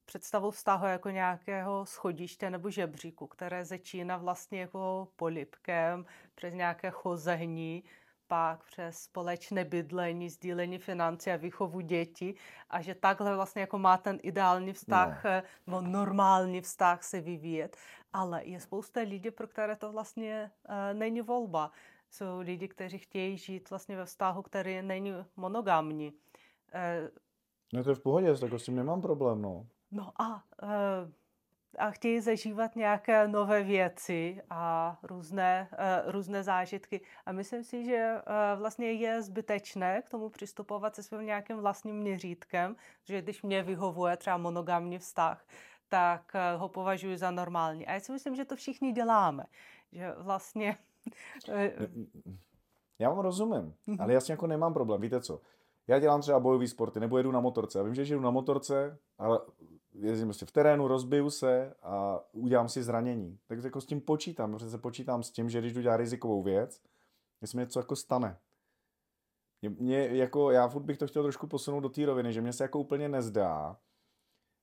S2: představu vztahu jako nějakého schodiště nebo žebříku, které začíná vlastně jako polipkem přes nějaké chození, pak přes společné bydlení, sdílení financí a výchovu dětí a že takhle vlastně jako má ten ideální vztah, no. Nebo normální vztah se vyvíjet. Ale je spousta lidí, pro které to vlastně uh, není volba. Jsou lidi, kteří chtějí žít vlastně ve vztahu, který není monogamní. Uh,
S1: no to je v pohodě, tak s tím nemám problém, no.
S2: No a uh, a chtějí zažívat nějaké nové věci a různé, uh, různé zážitky. A myslím si, že uh, vlastně je zbytečné k tomu přistupovat se svým nějakým vlastním měřítkem, že když mě vyhovuje třeba monogamní vztah, tak uh, ho považuji za normální. A já si myslím, že to všichni děláme. Že vlastně [LAUGHS]
S1: Já vám rozumím, mm-hmm. ale jasně jako nemám problém. Víte co? Já dělám třeba bojové sporty, nebo jedu na motorce. A vím, že jedu na motorce, ale jezdím prostě v terénu, rozbiju se a udělám si zranění. Tak jako s tím počítám. Protože se počítám s tím, že když jdu dělat rizikovou věc, jestli mi něco jako stane. Mě, mě, jako, já furt bych to chtěl trošku posunout do té roviny, že mě se jako úplně nezdá,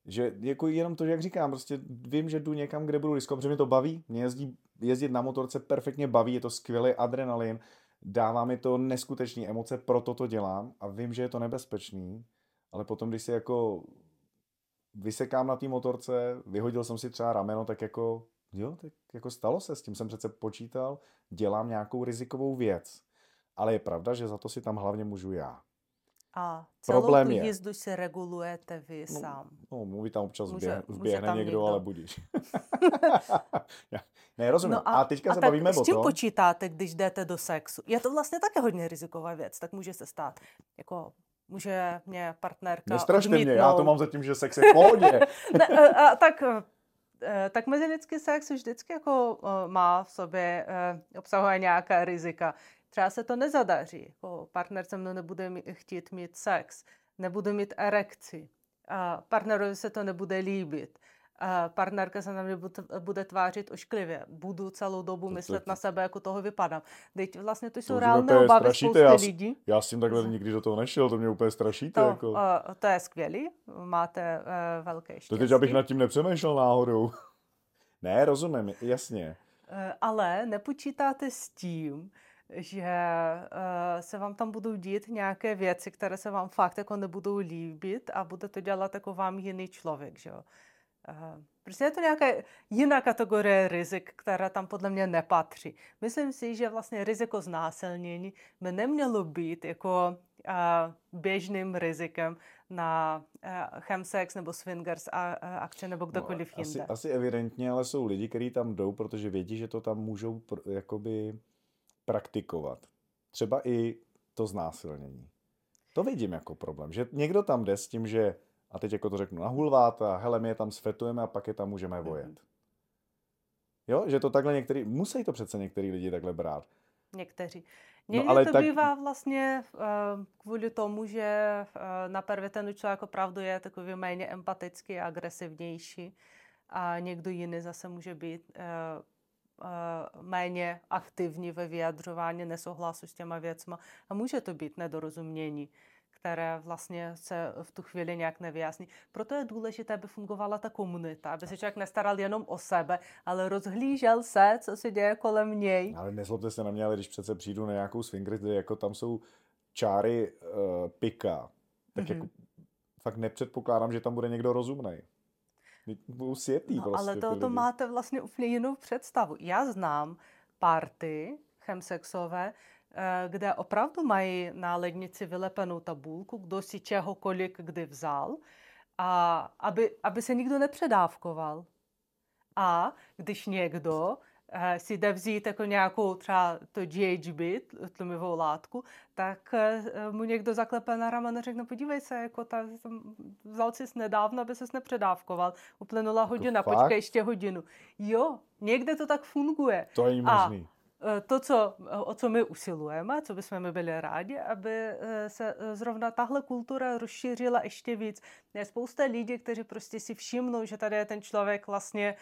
S1: že jako jenom to, jak říkám, prostě vím, že jdu někam, kde budu riskovat, protože mě to baví, mě jezdí, jezdit na motorce perfektně baví, je to skvělý adrenalin, dává mi to neskutečné emoce, proto to dělám a vím, že je to nebezpečný, ale potom, když si jako vysekám na té motorce, vyhodil jsem si třeba rameno, tak jako, jo, tak jako stalo se, s tím jsem přece počítal, dělám nějakou rizikovou věc. Ale je pravda, že za to si tam hlavně můžu já.
S2: A celou Problém tu jízdu si regulujete vy
S1: no,
S2: sám.
S1: No, mluví tam občas může, vběhne někdo, někdo, ale budíš. [LAUGHS] ne, rozumím. No a, a teďka a se bavíme o tom.
S2: s čím počítáte, když jdete do sexu? Je to vlastně také hodně riziková věc, tak může se stát. Jako může mě partnerka
S1: Nestrašte odmítnout. mě, já to mám zatím, že sex je v pohodě. [LAUGHS]
S2: ne, a, a, tak e, tak mezilidský sex vždycky jako e, má v sobě, e, obsahuje nějaká rizika třeba se to nezadaří, jako partner se mnou nebude chtít mít sex, nebudu mít erekci, a partnerovi se to nebude líbit, partnerka se na mě bude tvářit ošklivě, budu celou dobu myslet na sebe, jako toho vypadám. Teď vlastně to jsou to reálné obavy spousty
S1: já,
S2: lidí.
S1: Já s tím takhle nikdy do toho nešel, to mě úplně strašíte.
S2: To,
S1: jako. uh,
S2: to je skvělý, máte uh, velké štěstí.
S1: To teď, abych nad tím nepřemýšlel náhodou. [LAUGHS] ne, rozumím, jasně.
S2: Uh, ale nepočítáte s tím, že uh, se vám tam budou dít nějaké věci, které se vám fakt jako nebudou líbit a bude to dělat jako vám jiný člověk, že jo. Uh, prostě je to nějaká jiná kategorie rizik, která tam podle mě nepatří. Myslím si, že vlastně riziko znásilnění by nemělo být jako uh, běžným rizikem na uh, chemsex nebo swingers a, akce nebo kdokoliv no,
S1: jinde. Asi, asi evidentně, ale jsou lidi, kteří tam jdou, protože vědí, že to tam můžou jakoby praktikovat. Třeba i to znásilnění. To vidím jako problém, že někdo tam jde s tím, že, a teď jako to řeknu na hulváta, hele, my je tam sfetujeme a pak je tam můžeme vojet. Mm. Jo, že to takhle některý, musí to přece některý lidi takhle brát.
S2: Někteří. No, Někdy no, ale to tak... bývá vlastně uh, kvůli tomu, že uh, na prvě ten člověk opravdu je takový méně empatický a agresivnější a někdo jiný zase může být uh, méně aktivní ve vyjadřování nesouhlasu s těma věcma. A může to být nedorozumění, které vlastně se v tu chvíli nějak nevyjasní. Proto je důležité, aby fungovala ta komunita, aby se člověk nestaral jenom o sebe, ale rozhlížel se, co se děje kolem něj.
S1: Ale nezlobte se na mě, ale když přece přijdu na nějakou swinger, kde jako tam jsou čáry uh, pika, tak mm-hmm. jako fakt nepředpokládám, že tam bude někdo rozumný budou světý no,
S2: prostě. Ale to, to máte vlastně úplně jinou představu. Já znám party chemsexové, kde opravdu mají na lednici vylepenou tabulku, kdo si čeho kolik kdy vzal, a aby, aby se nikdo nepředávkoval. A když někdo Eh, si jde vzít jako nějakou třeba to GHB, tlumivou látku, tak eh, mu někdo zaklepe na rameno a řekne, podívej se, jako ta, vzal jsi nedávno, aby ses nepředávkoval. Uplynula hodina, počkej ještě hodinu. Jo, někde to tak funguje.
S1: To je možný. A
S2: Eh, to, co, o co my usilujeme, co bychom byli rádi, aby eh, se eh, zrovna tahle kultura rozšířila ještě víc. Je spousta lidí, kteří prostě si všimnou, že tady je ten člověk vlastně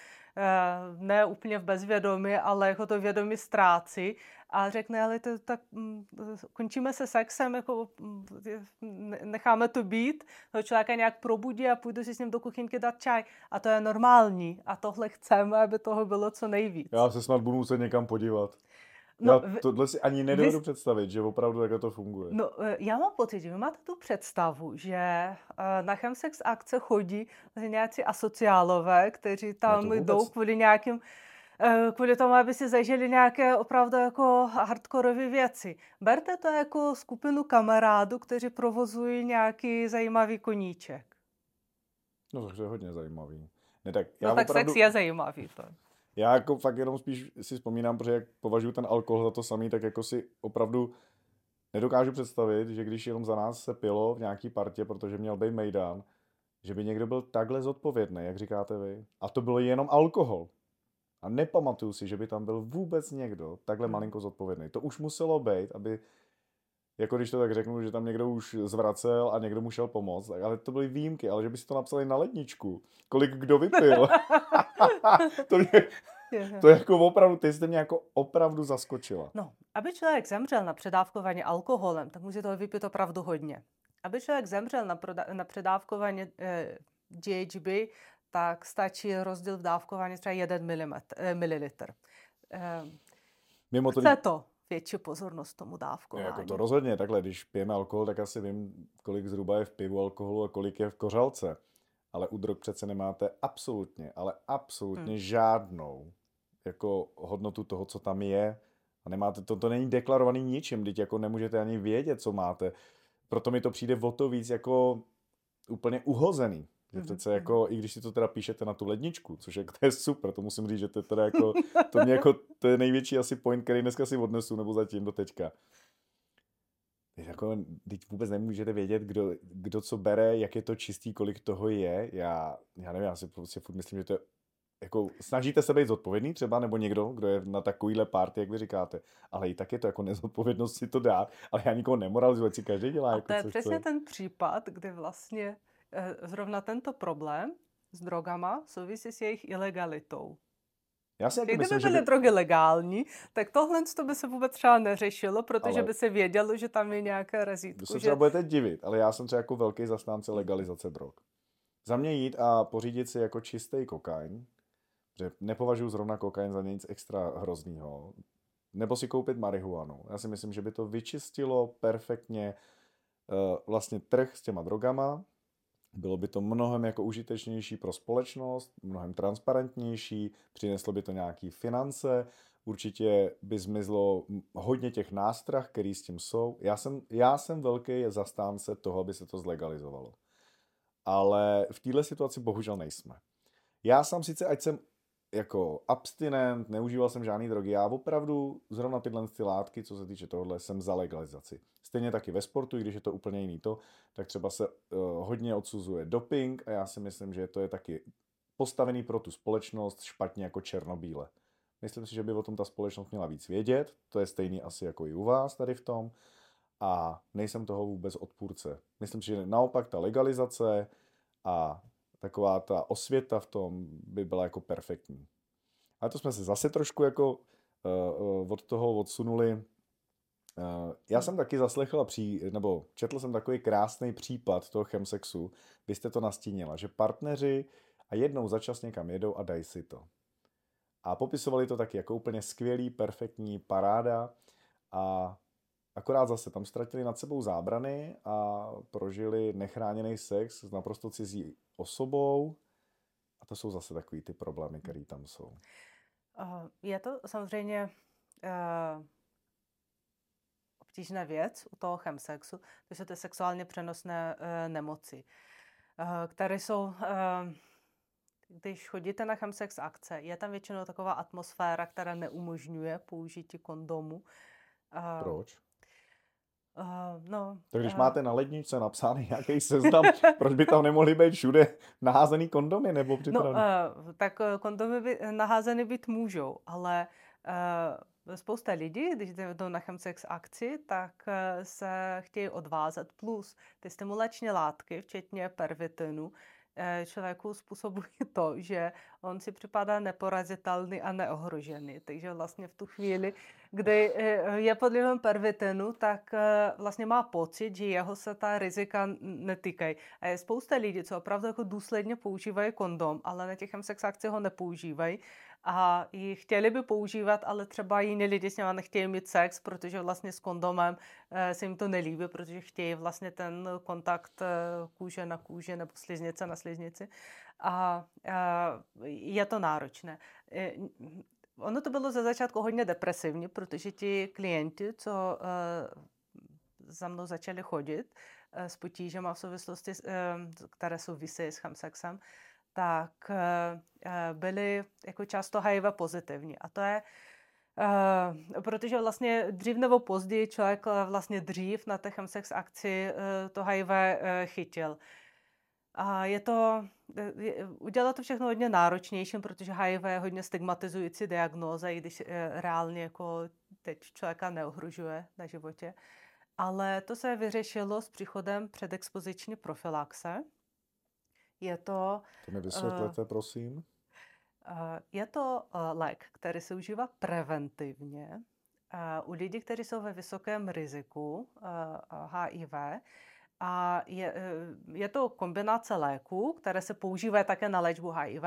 S2: ne úplně v bezvědomí, ale jako to vědomí ztrácí a řekne, ale to, tak mm, končíme se sexem, jako mm, necháme to být, toho člověka nějak probudí a půjdu si s ním do kuchyňky dát čaj. A to je normální a tohle chceme, aby toho bylo co nejvíc.
S1: Já se snad budu muset někam podívat. No, já tohle si ani nedovedu vy... představit, že opravdu jak to funguje.
S2: No, e, já mám pocit, že vy máte tu představu, že e, na chemsex akce chodí nějací asociálové, kteří tam vůbec... jdou kvůli nějakým e, kvůli tomu, aby si zažili nějaké opravdu jako hardkorové věci. Berte to jako skupinu kamarádů, kteří provozují nějaký zajímavý koníček.
S1: No, takže je hodně zajímavý. Ne, tak
S2: já no tak opravdu... sex je zajímavý. To.
S1: Já jako fakt jenom spíš si vzpomínám, protože jak považuji ten alkohol za to samý, tak jako si opravdu nedokážu představit, že když jenom za nás se pilo v nějaký partě, protože měl být Mejdan, že by někdo byl takhle zodpovědný, jak říkáte vy. A to bylo jenom alkohol. A nepamatuju si, že by tam byl vůbec někdo takhle
S2: Hmm.
S1: malinko zodpovědný. To už muselo být, aby, jako když to tak řeknu, že tam někdo už zvracel a někdo mu šel pomoct, tak, ale to byly výjimky, ale že by si to napsali na ledničku, kolik kdo vypil. [LAUGHS] to, mě, to je jako opravdu, ty jste mě jako opravdu zaskočila.
S2: No, aby člověk zemřel na předávkování alkoholem, tak musí toho vypít opravdu hodně. Aby člověk zemřel na, proda- na předávkování eh, GHB, tak stačí rozdíl v dávkování třeba 1 milimetr, eh, mililitr. Eh,
S1: Mimo to,
S2: chce to větší pozornost tomu dávkování.
S1: jako to rozhodně, takhle, když pijeme alkohol, tak asi vím, kolik zhruba je v pivu alkoholu a kolik je v kořalce. Ale u drog přece nemáte absolutně, ale absolutně
S2: Hmm.
S1: žádnou jako hodnotu toho, co tam je. A nemáte to, to není deklarovaný ničím, teď jako nemůžete ani vědět, co máte. Proto mi to přijde o to víc jako úplně uhozený. Že
S2: Mhm,
S1: přece jako, i když si to teda píšete na tu ledničku, což je, to je super, to musím říct, že to je teda jako, [LAUGHS] to mě jako, to je největší asi point, který dneska si odnesu, nebo zatím do teďka. Jako, teď vůbec nemůžete vědět, kdo, kdo co bere, jak je to čistý, kolik toho je. Já, já nevím, já si prostě furt myslím, že to je jako, snažíte se být zodpovědný třeba, nebo někdo, kdo je na takovýhle party, jak vy říkáte, ale i tak je to jako nezodpovědnost si to dát, ale já nikoho nemoralizuji, si každý dělá,
S2: A
S1: jako
S2: to je přesně
S1: chce.
S2: ten případ, kdy vlastně zrovna tento problém s drogama souvisí s jejich ilegalitou.
S1: Já si
S2: Kdyby
S1: myslím, že
S2: byly
S1: by,
S2: drogy legální, tak tohle to by se vůbec třeba neřešilo, protože
S1: Ale-
S2: by se vědělo, že tam je nějaké
S1: vy
S2: razítko.
S1: se
S2: Že...
S1: třeba budete divit, ale já jsem třeba jako velký zastánce legalizace drog. Za mě jít a pořídit si jako čistý kokain, že nepovažuji zrovna kokain za nic extra hroznýho, nebo si koupit marihuanu. Já si myslím, že by to vyčistilo perfektně uh, vlastně trh s těma drogama, bylo by to mnohem jako užitečnější pro společnost, mnohem transparentnější, přineslo by to nějaký finance, určitě by zmizlo hodně těch nástrah, který s tím jsou. Já jsem, já jsem velký zastánce toho, aby se to zlegalizovalo. Ale v této situaci bohužel nejsme. Já sám sice, ať jsem jako abstinent, neužíval jsem žádný drogy, já opravdu zrovna tyhle ty látky, co se týče tohohle, jsem za legalizaci. Stejně taky ve sportu, i když je to úplně jiný to, tak třeba se uh, hodně odsuzuje doping a já si myslím, že to je taky postavený pro tu společnost špatně jako černobíle. Myslím si, že by o tom ta společnost měla víc vědět, to je stejný asi jako i u vás tady v tom a nejsem toho vůbec odpůrce. Myslím si, že naopak ta legalizace a taková ta osvěta v tom by byla jako perfektní. Ale to jsme se zase trošku jako uh, uh, od toho odsunuli. Uh, já jsem taky zaslechl, pří, nebo četl jsem takový krásný případ toho chemsexu, vy jste to nastínila, že partneři a jednou za čas někam jedou a dají si to. A popisovali to taky jako úplně skvělý, perfektní paráda a akorát zase tam ztratili nad sebou zábrany a prožili nechráněný sex s naprosto cizí osobou a to jsou zase takový ty problémy, které tam jsou.
S2: Uh, Je to samozřejmě uh, obtížná věc u toho chemsexu, to jsou ty sexuálně přenosné uh, nemoci, uh, které jsou, uh, když chodíte na chemsex akce, je tam většinou taková atmosféra, která neumožňuje použití kondomu.
S1: Proč?
S2: Uh, no,
S1: Tak když
S2: uh,
S1: máte na ledničce napsaný nějaký seznam, [LAUGHS] proč by tam nemohly být všude naházený kondomy nebo
S2: No, uh, tak kondomy by, naházeny být můžou, ale uh, spousta lidí, když jdou na chemsex akci, tak uh, se chtějí odvázat. Plus ty stimulační látky, včetně pervitinu, eh, člověku způsobují [LAUGHS] to, že on si připadá neporazitelný a neohrožený. Takže vlastně v tu chvíli, kdy eh, je pod vlivem pervitinu, tak eh, vlastně má pocit, že jeho se ta rizika netýkají. A je spousta lidí, co opravdu jako důsledně používají kondom, ale na těch sex akcích ho nepoužívají a ji chtěli by používat, ale třeba jiní lidi s něma nechtějí mít sex, protože vlastně s kondomem eh, se jim to nelíbí, protože chtějí vlastně ten kontakt eh, kůže na kůže nebo sliznice na sliznici a eh, je to náročné. Ono to bylo ze začátku hodně depresivní, protože ti klienti, co za mnou začali chodit s potížema v souvislosti, které souvisí s chemsexem, tak eh, eh, byli jako často HIV pozitivní. A to je, eh, protože vlastně dřív nebo později člověk vlastně dřív na té chemsex akci to HIV chytil. A je to, je, udělá to všechno hodně náročnějším, protože HIV je hodně stigmatizující diagnóza, i když reálně jako teď člověka neohrožuje na životě. Ale to se vyřešilo s příchodem předexpoziční profilaxe. Je to...
S1: To mi vysvětlete, uh, prosím.
S2: Je to lék, který se užívá preventivně u lidí, kteří jsou ve vysokém riziku HIV. A je, je to kombinace léků, které se používají také na léčbu HIV,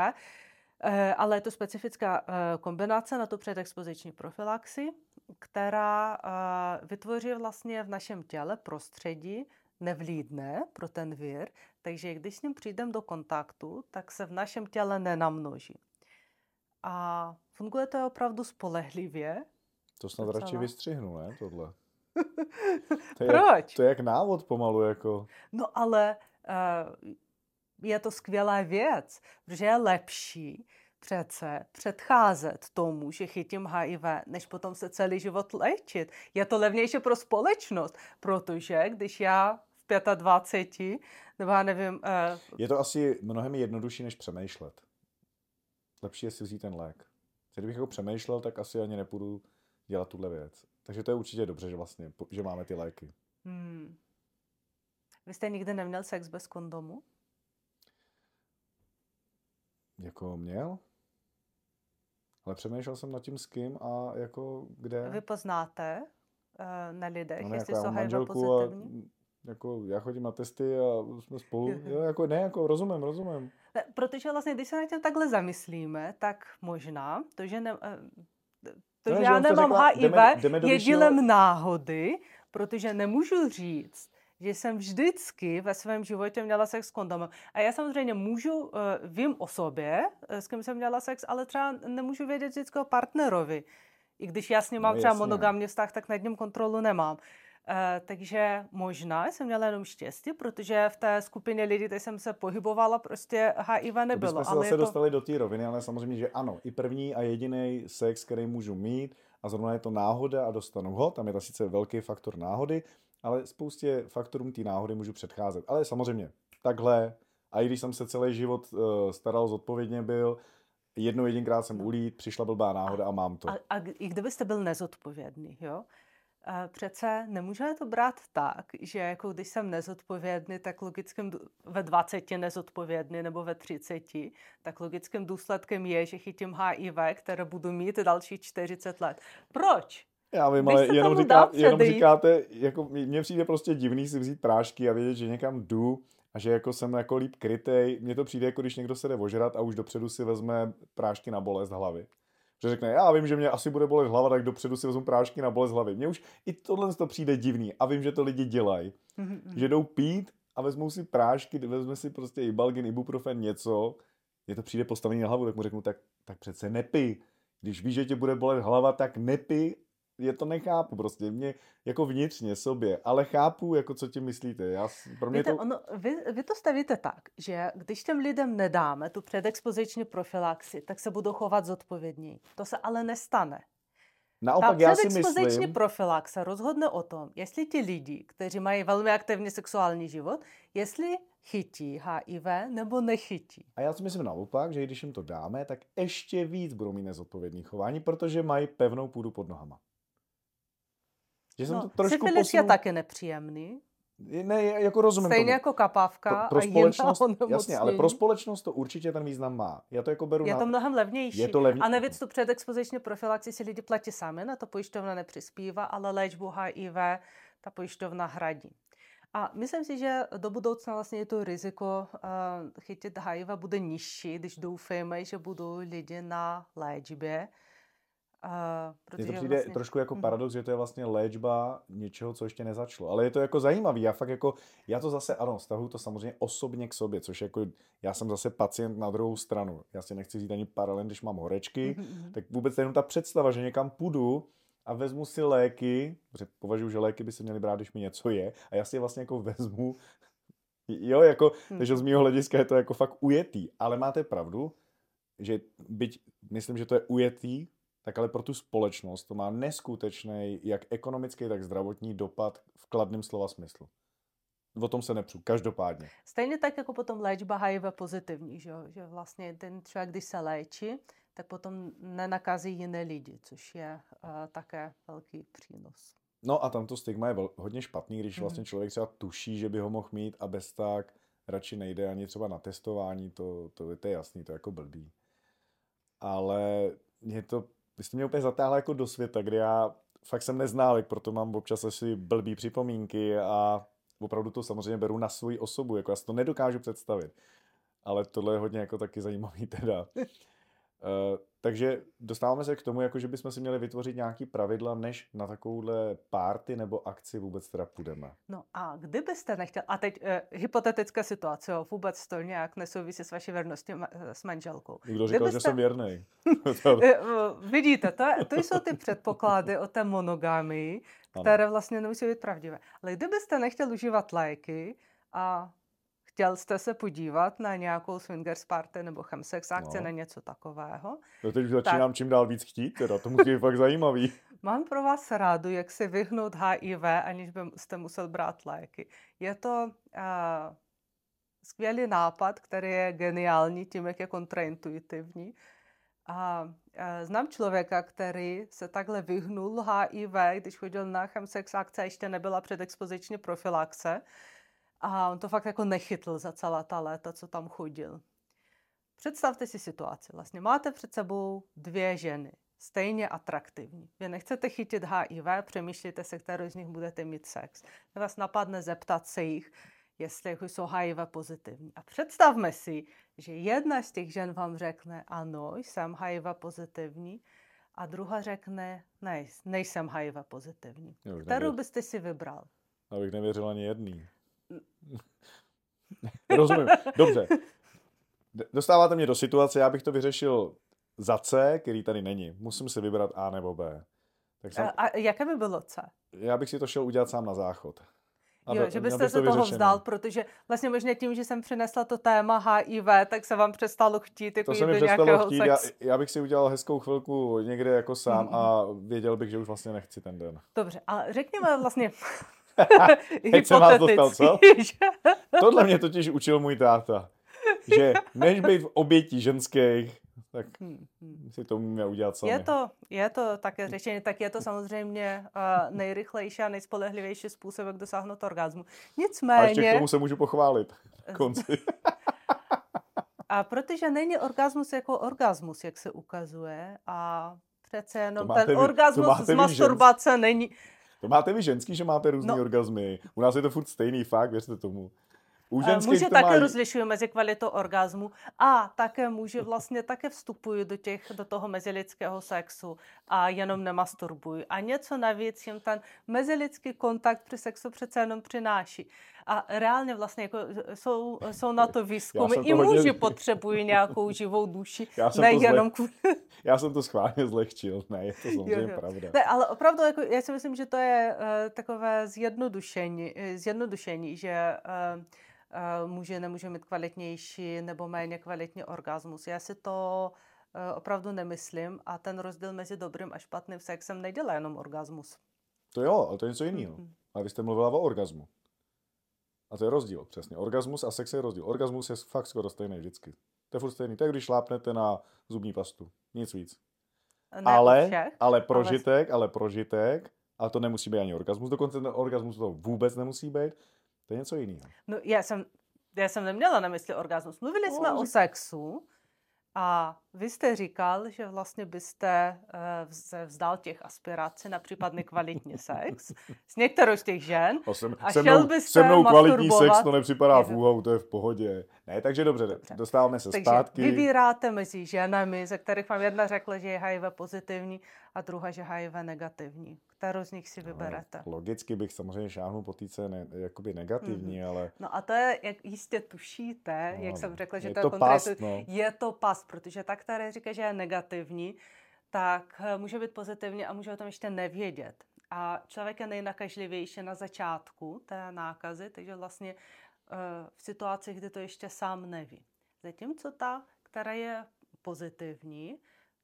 S2: ale je to specifická kombinace na tu předexpoziční profilaxi, která vytvoří vlastně v našem těle prostředí nevlídné pro ten vír, takže když s ním přijdeme do kontaktu, tak se v našem těle nenamnoží. A funguje to opravdu spolehlivě.
S1: To snad radši vystřihnu, ne, tohle. [LAUGHS]
S2: To je, Proč?
S1: To je jak návod pomalu, jako.
S2: No ale uh, je to skvělá věc, protože je lepší přece předcházet tomu, že chytím HIV, než potom se celý život léčit. Je to levnější pro společnost, protože když já v 25, nebo já nevím... Uh,
S1: je to asi mnohem jednodušší, než přemýšlet lepší je si vzít ten lék. Kdybych jako přemýšlel, tak asi ani nepůjdu dělat tuhle věc. Takže to je určitě dobře, že vlastně, že máme ty léky. Hmm.
S2: Vy jste nikdy neměl sex bez kondomu?
S1: Jako měl? Ale přemýšlel jsem nad tím s kým a jako kde.
S2: Vy poznáte uh, na lidech, no ne, jestli jako jsou HIV pozitivní?
S1: Jako já chodím na testy a jsme spolu, jo, jako ne, jako rozumím, rozumím.
S2: Protože vlastně, když se na tím takhle zamyslíme, tak možná to, že ne, eh, to, no, že já nemám řekla, HIV, jdeme, jdeme je dílem náhody, protože nemůžu říct, že jsem vždycky ve svém životě měla sex s kondomem. A já samozřejmě můžu, eh, vím o sobě, eh, s kým jsem měla sex, ale třeba nemůžu vědět vždycky o partnerovi. I když já s ním mám no, třeba monogamní vztah, tak nad ním kontrolu nemám. Uh, takže možná jsem měla jenom štěstí, protože v té skupině lidí, kde jsem se pohybovala, prostě HIV nebylo.
S1: To se ale zase to... dostali do té roviny, ale samozřejmě, že ano, i první a jediný sex, který můžu mít, a zrovna je to náhoda a dostanu ho, tam je to sice velký faktor náhody, ale spoustě faktorům té náhody můžu předcházet. Ale samozřejmě, takhle, a i když jsem se celý život uh, staral, zodpovědně byl, jednou jedinkrát jsem ulít, přišla blbá náhoda a mám to.
S2: A, a i kdybyste byl nezodpovědný, jo? Přece nemůžeme to brát tak, že jako když jsem nezodpovědný, tak logickým ve 20 nezodpovědný nebo ve 30, tak logickým důsledkem je, že chytím HIV, které budu mít další 40 let. Proč?
S1: Já vím, ale jenom, říká, jenom říkáte, jako mně přijde prostě divný si vzít prášky a vědět, že někam jdu a že jako jsem jako líp krytej. Mně to přijde jako když někdo se jde ožrat a už dopředu si vezme prášky na bolest hlavy že řekne, já vím, že mě asi bude bolet hlava, tak dopředu si vezmu prášky na bolest hlavy. Mně už i tohle to přijde divný a vím, že to lidi dělají. Mm-hmm. Že jdou pít a vezmou si prášky, vezme si prostě i balgin, ibuprofen, něco, mně to přijde postavený na hlavu, tak mu řeknu, tak, tak přece nepij. Když víš, že tě bude bolet hlava, tak nepij je to nechápu prostě, mě jako vnitřně sobě, ale chápu, jako co ti myslíte. Já, pro mě
S2: Víte,
S1: to...
S2: ono, vy, vy to stavíte tak, že když těm lidem nedáme tu předexpoziční profilaxi, tak se budou chovat zodpovědněji. To se ale nestane.
S1: Naopak Ta já si myslím...
S2: profilaxe rozhodne o tom, jestli ti lidi, kteří mají velmi aktivní sexuální život, jestli chytí HIV nebo nechytí.
S1: A já si myslím naopak, že když jim to dáme, tak ještě víc budou mít nezodpovědný chování, protože mají pevnou půdu pod nohama.
S2: Že jsem no, to trošku syfilis posunul... je taky nepříjemný.
S1: Ne, jako rozumím
S2: Stejně tomu. jako kapávka
S1: pro, pro a společnost, Jasně, ale pro společnost to určitě ten význam má. Já to jako beru
S2: Je
S1: na...
S2: to mnohem levnější.
S1: Je to levnější.
S2: A navíc tu předexpoziční profilaxi si lidi platí sami, na to pojišťovna nepřispívá, ale léčbu HIV ta pojišťovna hradí. A myslím si, že do budoucna vlastně to riziko uh, chytit HIV bude nižší, když doufáme, že budou lidi na léčbě.
S1: Uh, Mně to přijde vlastně... trošku jako mhm. paradox, že to je vlastně léčba něčeho, co ještě nezačalo. Ale je to jako zajímavý. Já fakt jako, já to zase, ano, stahuju to samozřejmě osobně k sobě, což jako, já jsem zase pacient na druhou stranu. Já si nechci říct ani paralel, když mám horečky, mm-hmm. tak vůbec jenom ta představa, že někam půjdu a vezmu si léky, protože považuji, že léky by se měly brát, když mi něco je, a já si je vlastně jako vezmu, jo, jako, mm-hmm. takže z mého hlediska je to jako fakt ujetý. Ale máte pravdu, že byť myslím, že to je ujetý, tak ale pro tu společnost to má neskutečný, jak ekonomický, tak zdravotní dopad v kladném slova smyslu. O tom se nepřu, každopádně.
S2: Stejně tak jako potom léčba HIV pozitivní, že, že vlastně ten člověk, když se léčí, tak potom nenakazí jiné lidi, což je uh, také velký přínos.
S1: No a tam to stigma je hodně špatný, když vlastně mhm. člověk třeba tuší, že by ho mohl mít a bez tak radši nejde ani třeba na testování, to, to, to je jasný, to je jako blbý. Ale mě to, vy jste mě úplně zatáhla jako do světa, kde já fakt jsem neználek, proto mám občas asi blbý připomínky a opravdu to samozřejmě beru na svoji osobu, jako já si to nedokážu představit. Ale tohle je hodně jako taky zajímavý teda. Uh, takže dostáváme se k tomu, jako že bychom si měli vytvořit nějaký pravidla, než na takovouhle párty nebo akci vůbec teda půjdeme.
S2: No a kdybyste nechtěl, a teď uh, hypotetická situace, jo, vůbec to nějak nesouvisí s vaší věrností ma- s manželkou.
S1: Někdo říkal, kdybyste... že jsem věrný. [LAUGHS]
S2: Vidíte, to, to jsou ty předpoklady o té monogamii, které vlastně nemusí být pravdivé. Ale kdybyste nechtěl užívat léky a chtěl jste se podívat na nějakou swingers party nebo chemsex akci, no. na něco takového.
S1: No teď už začínám tak... čím dál víc chtít, teda to musí být fakt zajímavý. [LAUGHS]
S2: Mám pro vás rádu, jak si vyhnout HIV, aniž byste musel brát léky. Je to uh, skvělý nápad, který je geniální tím, jak je kontraintuitivní. A uh, znám člověka, který se takhle vyhnul HIV, když chodil na chemsex akce, ještě nebyla předexpoziční profilaxe. A on to fakt jako nechytl za celá ta léta, co tam chodil. Představte si situaci. Vlastně máte před sebou dvě ženy, stejně atraktivní. Vy nechcete chytit HIV, přemýšlíte se, kterou z nich budete mít sex. Vás napadne zeptat se jich, jestli jako jsou HIV pozitivní. A představme si, že jedna z těch žen vám řekne, ano, jsem HIV pozitivní, a druhá řekne, ne, nejsem HIV pozitivní. Kterou byste si vybral?
S1: Abych nevěřil ani jedný. [LAUGHS] Rozumím. Dobře. Dostáváte mě do situace, já bych to vyřešil za C, který tady není. Musím si vybrat A nebo B.
S2: Tak jsem... A, jaké by bylo C?
S1: Já bych si to šel udělat sám na záchod.
S2: A jo, že byste se to toho vzdal, protože vlastně možná tím, že jsem přinesla to téma HIV, tak se vám přestalo chtít jako
S1: to se mi přestalo chtít, já, já, bych si udělal hezkou chvilku někde jako sám mm-hmm. a věděl bych, že už vlastně nechci ten den.
S2: Dobře, a řekněme vlastně, [LAUGHS]
S1: Teď jsem vás dostal, co? Tohle mě totiž učil můj táta. Že než být v obětí ženských, tak hmm, hmm. si to umíme udělat sami.
S2: Je to, je to také řešení, tak je to samozřejmě uh, nejrychlejší a nejspolehlivější způsob, jak dosáhnout orgazmu. Nicméně... A
S1: ještě k tomu se můžu pochválit. Konci. [LAUGHS]
S2: a protože není orgasmus jako orgasmus, jak se ukazuje, a přece jenom ten vy, orgasmus z masturbace není
S1: to máte vy ženský, že máte různé no. orgazmy. U nás je to furt stejný fakt, věřte tomu.
S2: U muži také mají... rozlišují mezi kvalitou orgazmu a také muži vlastně také vstupují do, těch, do toho mezilidského sexu a jenom nemasturbují. A něco navíc jim ten mezilidský kontakt při sexu přece jenom přináší. A reálně vlastně jako jsou, jsou na to výzkumy. I muži hodně... potřebují nějakou živou duši, [LAUGHS] nejenom
S1: zle... [LAUGHS] Já jsem to schválně zlehčil, ne, je to samozřejmě jo, jo. pravda.
S2: Ne, ale opravdu jako, já si myslím, že to je uh, takové zjednodušení, zjednodušení že uh, muže nemůže mít kvalitnější nebo méně kvalitní orgasmus. Já si to e, opravdu nemyslím a ten rozdíl mezi dobrým a špatným sexem nedělá jenom orgasmus.
S1: To jo, ale to je něco jiného. Mm-hmm. A vy jste mluvila o orgasmu. A to je rozdíl, přesně. Orgasmus a sex je rozdíl. Orgasmus je fakt skoro stejný vždycky. To je furt stejný. Je, když šlápnete na zubní pastu. Nic víc. Ne ale, všech, ale prožitek, ale... ale prožitek, ale to nemusí být ani orgasmus, dokonce ten orgasmus to vůbec nemusí být, to je něco jiného.
S2: No, já jsem, já jsem neměla na mysli orgasmus. Mluvili no, jsme že... o sexu a vy jste říkal, že vlastně byste uh, se vzdal těch aspirací na případný kvalitní [LAUGHS] sex s některou z těch žen
S1: a, jsem, a se mnou, šel byste se mnou kvalitní sex to nepřipadá v úhou, to je v pohodě. Ne, takže dobře, dobře. dostáváme se
S2: takže
S1: zpátky.
S2: vybíráte mezi ženami, ze kterých vám jedna řekla, že je HIV pozitivní a druhá, že HIV negativní kterou z nich si vyberete.
S1: No, logicky bych samozřejmě šáhnul po týce ne, jakoby negativní, mm-hmm. ale...
S2: No a to je, jak jistě tušíte, no, jak jsem řekla, že
S1: je
S2: to,
S1: to
S2: je
S1: past, no.
S2: je to past, protože ta, která říká, že je negativní, tak eh, může být pozitivní a může o tom ještě nevědět. A člověk je nejnakažlivější na začátku té nákazy, takže vlastně uh, v situacích, kdy to ještě sám neví. Zatímco ta, která je pozitivní,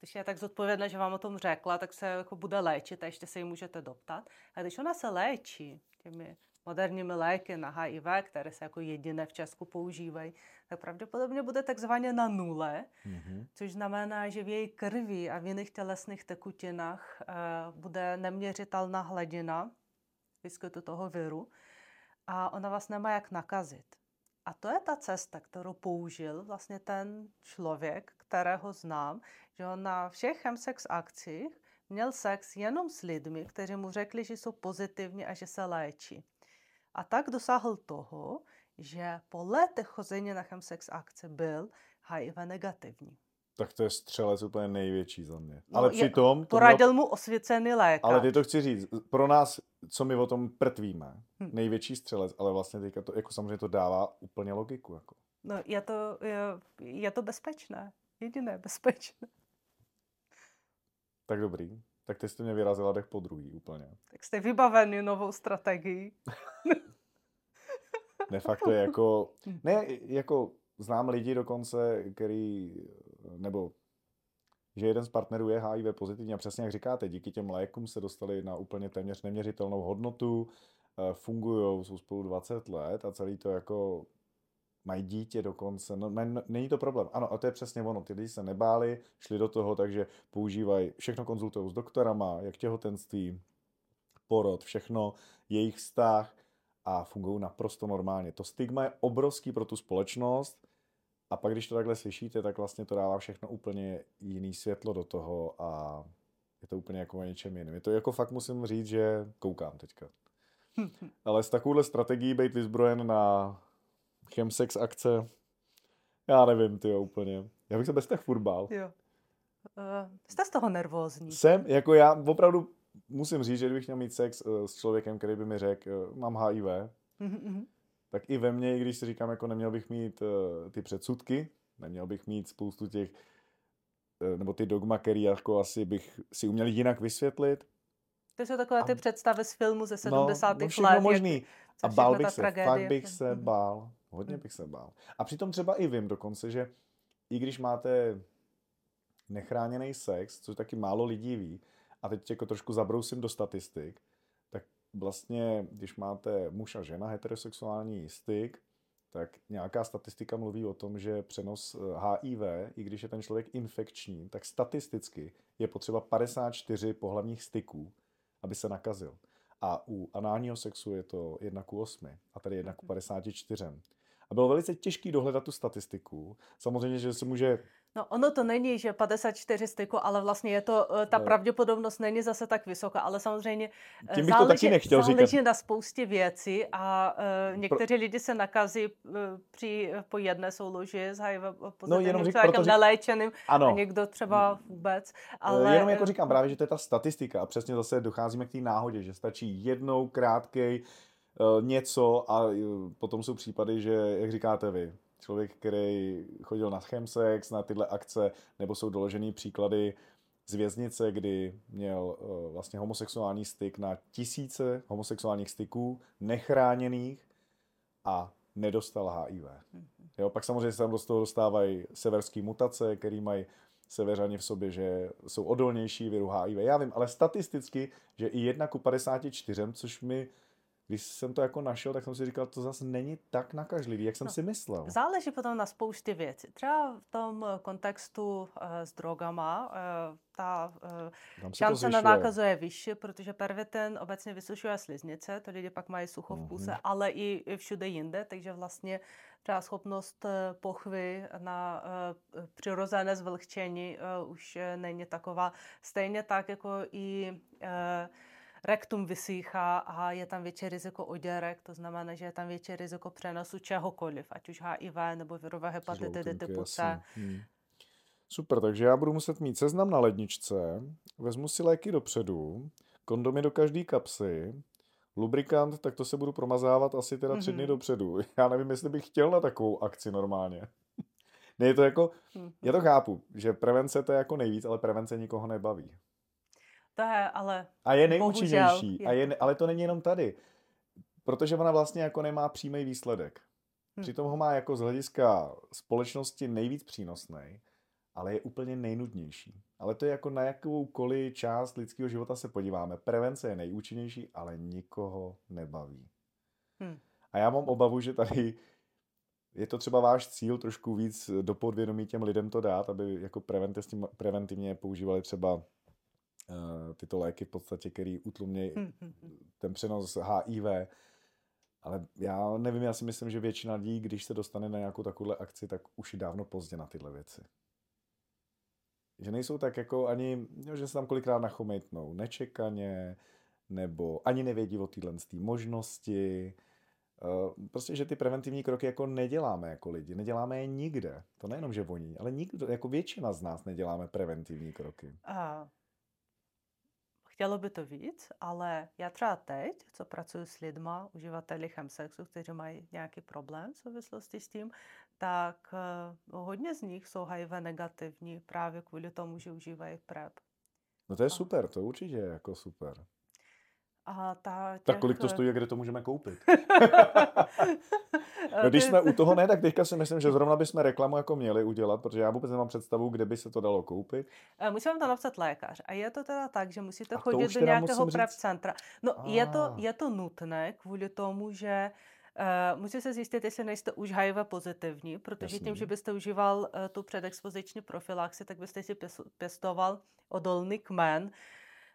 S2: když je tak zodpovědná, že vám o tom řekla, tak se jako bude léčit a ještě se jí můžete doptat. A když ona se léčí těmi moderními léky na HIV, které se jako jediné v Česku používají, tak pravděpodobně bude takzvaně na nule, mm-hmm. což znamená, že v její krvi a v jiných tělesných tekutinách uh, bude neměřitelná hladina výskytu toho viru a ona vás nemá jak nakazit. A to je ta cesta, kterou použil vlastně ten člověk, kterého znám, že on na všech chemsex akcích měl sex jenom s lidmi, kteří mu řekli, že jsou pozitivní a že se léčí. A tak dosáhl toho, že po letech chození na chemsex akce byl HIV negativní.
S1: Tak to je střelec úplně největší za mě. No, ale přitom... Je,
S2: poradil měl... mu osvěcený lékař.
S1: Ale ty to chci říct, pro nás, co my o tom prtvíme, hm. největší střelec, ale vlastně teďka to, jako samozřejmě to dává úplně logiku. Jako.
S2: No, je to, je, je to bezpečné. Jediné [LAUGHS] bezpečné.
S1: Tak dobrý. Tak ty jste mě vyrazila dech po druhý úplně.
S2: Tak jste vybavený novou strategii.
S1: De [LAUGHS] facto je jako, ne, jako znám lidi dokonce, který, nebo že jeden z partnerů je HIV pozitivní a přesně jak říkáte, díky těm lékům se dostali na úplně téměř neměřitelnou hodnotu, eh, fungují, jsou spolu 20 let a celý to jako mají dítě dokonce, no, ne, není to problém. Ano, a to je přesně ono, ty lidi se nebáli, šli do toho, takže používají, všechno konzultují s doktorama, jak těhotenství, porod, všechno, jejich vztah a fungují naprosto normálně. To stigma je obrovský pro tu společnost a pak, když to takhle slyšíte, tak vlastně to dává všechno úplně jiný světlo do toho a je to úplně jako o něčem jiném. Je to jako fakt musím říct, že koukám teďka. [LAUGHS] Ale s takovouhle strategií být vyzbrojen na chemsex akce, já nevím, ty úplně. Já bych se bez těch furt bál.
S2: Jo. Uh, jste z toho nervózní.
S1: Jsem, jako já opravdu musím říct, že kdybych měl mít sex uh, s člověkem, který by mi řekl, uh, mám HIV, mm-hmm. tak i ve mně, i když si říkám, jako neměl bych mít uh, ty předsudky, neměl bych mít spoustu těch, uh, nebo ty dogma, který jako asi bych si uměl jinak vysvětlit.
S2: To jsou takové ty a... představy z filmu ze 70.
S1: No, no let. možný. Jak, a bál bych se, tragédie. fakt bych se mhm. bál. Hodně bych se bál. A přitom třeba i vím dokonce, že i když máte nechráněný sex, což taky málo lidí ví, a teď jako trošku zabrousím do statistik, tak vlastně, když máte muž a žena heterosexuální styk, tak nějaká statistika mluví o tom, že přenos HIV, eh, i když je ten člověk infekční, tak statisticky je potřeba 54 pohlavních styků, aby se nakazil. A u análního sexu je to 1 k 8 a tady 1 k 54. A bylo velice těžké dohledat tu statistiku. Samozřejmě, že se může
S2: No ono to není, že 54 styku, ale vlastně je to, eh, ta no. pravděpodobnost není zase tak vysoká, ale samozřejmě
S1: eh, Tím bych záleží, to taky nechtěl
S2: záleží
S1: říkat.
S2: na spoustě věcí a uh, někteří Pro... lidi se nakazí uh, při, po jedné souloži s HIV no, jenom řík, člověkem neléčeným ano. a někdo třeba vůbec.
S1: Ale... Jenom jako říkám právě, že to je ta statistika a přesně zase docházíme k té náhodě, že stačí jednou krátkej něco a uh, potom jsou případy, že, jak říkáte vy, člověk, který chodil na chemsex, na tyhle akce, nebo jsou doložený příklady z věznice, kdy měl uh, vlastně homosexuální styk na tisíce homosexuálních styků, nechráněných a nedostal HIV. Mhm. Jo, pak samozřejmě se tam do toho dostávají severské mutace, které mají severani v sobě, že jsou odolnější viru HIV. Já vím, ale statisticky, že i 1 ku 54, což mi když jsem to jako našel, tak jsem si říkal, to zase není tak nakažlivý, jak jsem no, si myslel.
S2: Záleží potom na spoustě věcí. Třeba v tom kontextu uh, s drogama uh, ta uh, šance na nákazu je vyšší, protože pervitin obecně vysušuje sliznice, to lidi pak mají sucho v puse, mm-hmm. ale i, i všude jinde, takže vlastně třeba schopnost pochvy na uh, přirozené zvlhčení uh, už není taková. Stejně tak jako i uh, rektum vysýchá a je tam větší riziko oděrek, to znamená, že je tam větší riziko přenosu čehokoliv, ať už HIV nebo virové hepatitidy typu C. Hmm.
S1: Super, takže já budu muset mít seznam na ledničce, vezmu si léky dopředu, kondomy do každé kapsy, lubrikant, tak to se budu promazávat asi teda tři dny mm-hmm. dopředu. [LAUGHS] Já nevím, jestli bych chtěl na takovou akci normálně. [LAUGHS] ne, je to jako, mm-hmm. já to chápu, že prevence to je jako nejvíc, ale prevence nikoho nebaví.
S2: To je ale
S1: A je nejúčinnější. A je, ale to není jenom tady. Protože ona vlastně jako nemá přímý výsledek. Hm. Přitom ho má jako z hlediska společnosti nejvíc přínosný. ale je úplně nejnudnější. Ale to je jako na jakoukoliv část lidského života se podíváme. Prevence je nejúčinnější, ale nikoho nebaví. Hmm. A já mám obavu, že tady je to třeba váš cíl trošku víc do podvědomí těm lidem to dát, aby jako preventivně používali třeba tyto léky v podstatě, který utlumějí hmm, hmm, hmm. ten přenos HIV. Ale já nevím, já si myslím, že většina lidí, když se dostane na nějakou takovou akci, tak už je dávno pozdě na tyhle věci. Že nejsou tak jako ani, že se tam kolikrát nachomejtnou nečekaně, nebo ani nevědí o téhle možnosti, Eh, prostě, že ty preventivní kroky jako neděláme jako lidi, neděláme je nikde. To nejenom, že voní, ale nikdo, jako většina z nás neděláme preventivní kroky. A
S2: chtělo by to víc, ale já třeba teď, co pracuji s lidma, uživateli chemsexu, kteří mají nějaký problém v souvislosti s tím, tak uh, hodně z nich jsou HIV negativní právě kvůli tomu, že užívají PrEP.
S1: No to je super, to určitě je jako super.
S2: A ta těch...
S1: Tak kolik to stojí a kde to můžeme koupit? [LAUGHS] no, když jsme u toho ne, tak teďka si myslím, že zrovna bychom reklamu jako měli udělat, protože já vůbec nemám představu, kde by se to dalo koupit.
S2: Eh, musím vám to napsat lékař. A je to teda tak, že musíte a chodit do nějakého prep centra. No, a. je to, je to nutné kvůli tomu, že Uh, musí se zjistit, jestli nejste už HIV pozitivní, protože Jasný. tím, že byste užíval uh, tu předexpoziční profilaxi, tak byste si pěstoval odolný kmen,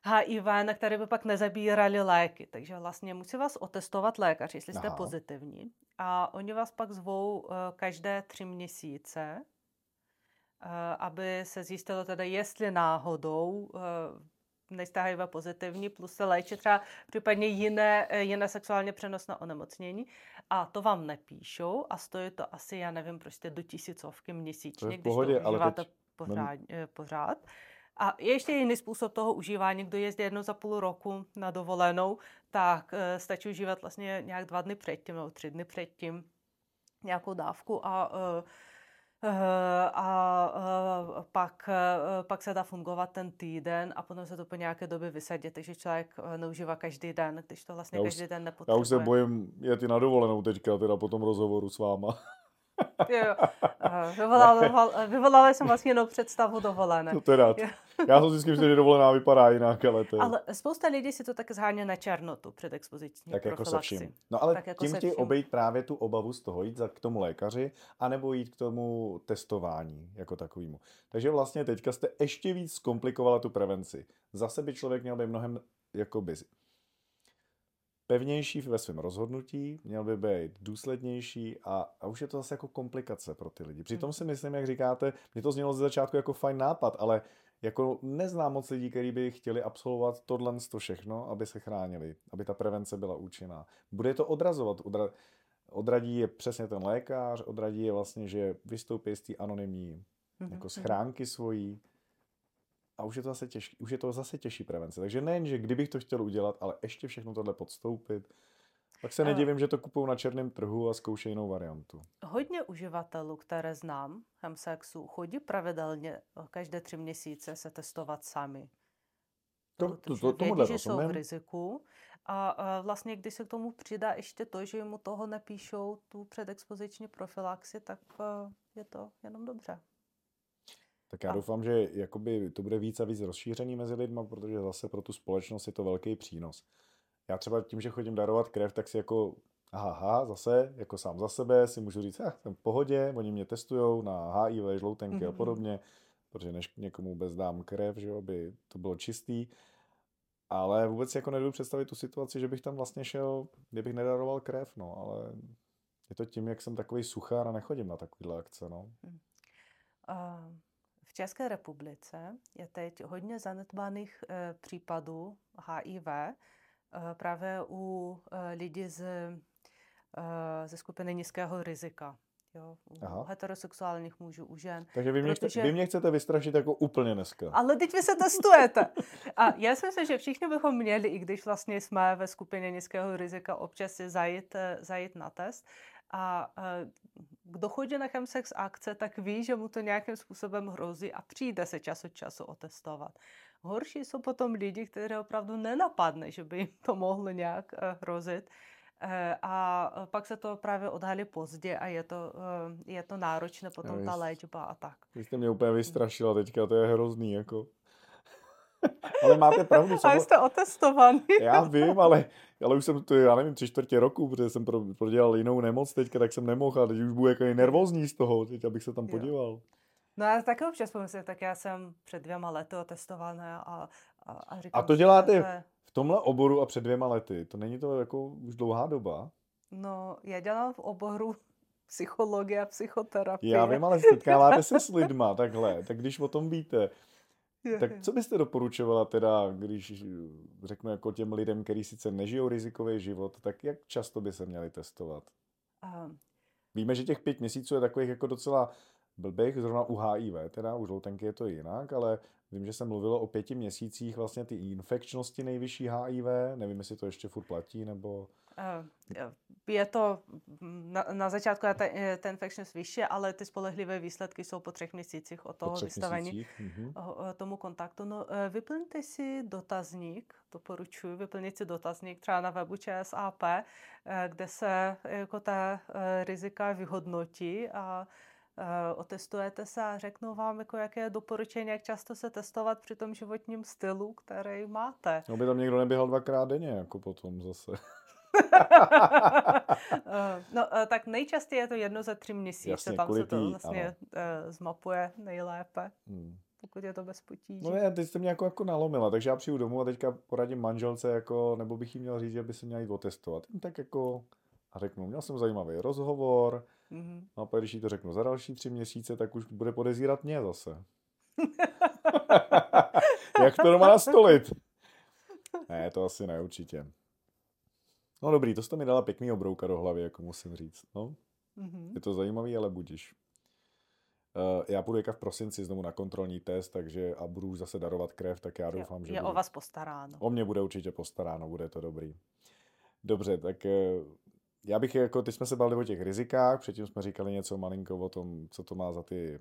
S2: HIV, na které by pak nezabírali léky. Takže vlastně musí vás otestovat lékař, jestli jste Aha. pozitivní. A oni vás pak zvou uh, každé tři měsíce, uh, aby se zjistilo teda, jestli náhodou uh, nejste HIV pozitivní, plus se léčí třeba případně jiné, jiné sexuálně přenosné onemocnění. A to vám nepíšou a stojí to asi, já nevím, prostě do tisícovky měsíčně,
S1: když pohodě, to užíváte
S2: teď... pořád. pořád. A je ještě jiný způsob toho užívání. Kdo jezdí jednou za půl roku na dovolenou, tak uh, stačí užívat vlastně nějak dva dny předtím nebo tři dny předtím nějakou dávku a uh, a pak, pak se dá fungovat ten týden a potom se to po nějaké době vysadí, takže člověk neužívá každý den, když to vlastně já každý den nepotřebuje.
S1: Já už se bojím jet i na dovolenou teďka, teda po tom rozhovoru s váma. [LAUGHS]
S2: Jo, vyvolala, vyvolala jsem vlastně jenom představu dovolené.
S1: To teda. Já jsem myslel, že dovolená vypadá jinak, ale to je...
S2: Ale spousta lidí si to tak zháně na černotu před expoziční
S1: Tak jako se vším. No ale tak jako tím chtějí obejít právě tu obavu z toho, jít k tomu lékaři, anebo jít k tomu testování jako takovému. Takže vlastně teďka jste ještě víc zkomplikovala tu prevenci. Zase by člověk měl být mnohem jakoby pevnější ve svém rozhodnutí, měl by být důslednější a, a už je to zase jako komplikace pro ty lidi. Přitom si myslím, jak říkáte, mě to znělo ze začátku jako fajn nápad, ale jako neznám moc lidí, kteří by chtěli absolvovat tohle to všechno, aby se chránili, aby ta prevence byla účinná. Bude to odrazovat, odra, odradí je přesně ten lékař, odradí je vlastně, že vystoupí z té anonymní mm-hmm. jako schránky svojí, a už je to zase těžší, už je to zase těžší prevence. Takže nejen, že kdybych to chtěl udělat, ale ještě všechno tohle podstoupit, tak se nedivím, že to kupují na černém trhu a zkoušejí jinou variantu.
S2: Hodně uživatelů, které znám, Hemsexu, chodí pravidelně eh, každé tři měsíce se testovat sami.
S1: To, to, to, tomu vědí,
S2: že jsou v riziku. A, a vlastně, když se k tomu přidá ještě to, že mu toho nepíšou tu předexpoziční profilaxi, tak je to jenom dobře.
S1: Tak já a... doufám, že jakoby to bude víc a víc rozšířený mezi lidmi, protože zase pro tu společnost je to velký přínos. Já třeba tím, že chodím darovat krev, tak si jako aha, aha zase, jako sám za sebe si můžu říct, ah, jsem v pohodě, oni mě testují na HIV, žloutenky mm-hmm. a mhm. podobně, protože než někomu vůbec dám krev, že aby to bylo čistý. Ale vůbec si jako nedovedu představit tu situaci, že bych tam vlastně šel, kdybych nedaroval krev, no, ale je to tím, jak jsem takový suchár a nechodím na takovýhle akce, no. Uh,
S2: v České republice je teď hodně zanedbaných e, případů HIV e, právě u e, lidí z, ze skupiny nízkého rizika. Jo, u Aha. heterosexuálních mužů, u žen.
S1: Takže vy mě, protože... vy mě chcete vystrašit jako úplně dneska.
S2: Ale teď vy se testujete. A já si myslím, že všichni bychom měli, i když vlastně jsme ve skupině nízkého rizika, občas si zajít, zajít na test. A kdo chodí na chemsex akce, tak ví, že mu to nějakým způsobem hrozí a přijde se čas od času otestovat. Horší jsou potom lidi, které opravdu nenapadne, že by jim to mohlo nějak hrozit. Eh, a pak se to právě odhalí pozdě a je to, eh, je to náročné potom ta léčba a tak.
S1: Vy jste mě úplně vystrašila teďka, to je hrozný, jako. [LAUGHS] ale máte pravdu.
S2: Ale jste otestovaný. [LAUGHS]
S1: Já vím, ale, ale už jsem to, já nevím, tři čtvrtě roku, protože jsem pro, prodělal jinou nemoc teďka, tak jsem nemohl a teď už budu jako nervózní z toho, teď abych se tam podíval. Jo.
S2: No já taky občas pomyslím, tak já jsem před dvěma lety otestovaná a, a, a říkám...
S1: A to děláte že... v tomhle oboru a před dvěma lety? To není to jako už dlouhá doba?
S2: No, já dělám v oboru [LAUGHS] psychologie a psychoterapie.
S1: Já vím, ale setkáváte se s lidma takhle, tak když o tom víte, tak co byste doporučovala teda, když řeknu jako těm lidem, kteří sice nežijou rizikový život, tak jak často by se měli testovat? Um, Víme, že těch pět měsíců je takových jako docela blbých, zrovna u HIV, teda u žloutenky je to jinak, ale vím, že se mluvilo o pěti měsících vlastně ty infekčnosti nejvyšší HIV, nevím, jestli to ještě furt platí, nebo...
S2: Eh, je to, na, na začátku je ta, ta infections vyšší, ale ty spolehlivé výsledky jsou po třech měsících od toho vystavení mm-hmm. tomu kontaktu. No, eh, vyplňte si dotazník, doporučuji vyplnit si dotazník třeba na webu ČSAP, eh, kde se jako ta rizika vyhodnotí a otestujete se a řeknou vám, jako jaké je doporučení, jak často se testovat při tom životním stylu, který máte.
S1: No by tam někdo neběhal dvakrát denně, jako potom zase. [LAUGHS]
S2: Eh, no, eh, tak nejčastěji je to jedno za tři měsíce, Jasně, tam se to vlastně ano. Eh, zmapuje nejlépe. Hmm pokud je to bez potíží.
S1: No ne, teď jste mě jako, jako nalomila, takže já přijdu domů a teďka poradím manželce, jako, nebo bych jí měl říct, že by se měla jít otestovat. Tak jako a řeknu, měl jsem zajímavý rozhovor, mm-hmm. a pak když jí to řeknu za další tři měsíce, tak už bude podezírat mě zase. [LAUGHS] Jak to doma nastolit? Ne, to asi ne, určitě. No dobrý, to jste mi dala pěkný obrouka do hlavy, jako musím říct. No. Mm-hmm. Je to zajímavý, ale budíš. Uh, já půjdu v prosinci znovu na kontrolní test, takže a budu už zase darovat krev, tak já doufám,
S2: jo,
S1: že
S2: je
S1: budu...
S2: o vás postaráno.
S1: O mě bude určitě postaráno, bude to dobrý. Dobře, tak uh, já bych jako, teď jsme se bavili o těch rizikách, předtím jsme říkali něco malinko o tom, co to má za ty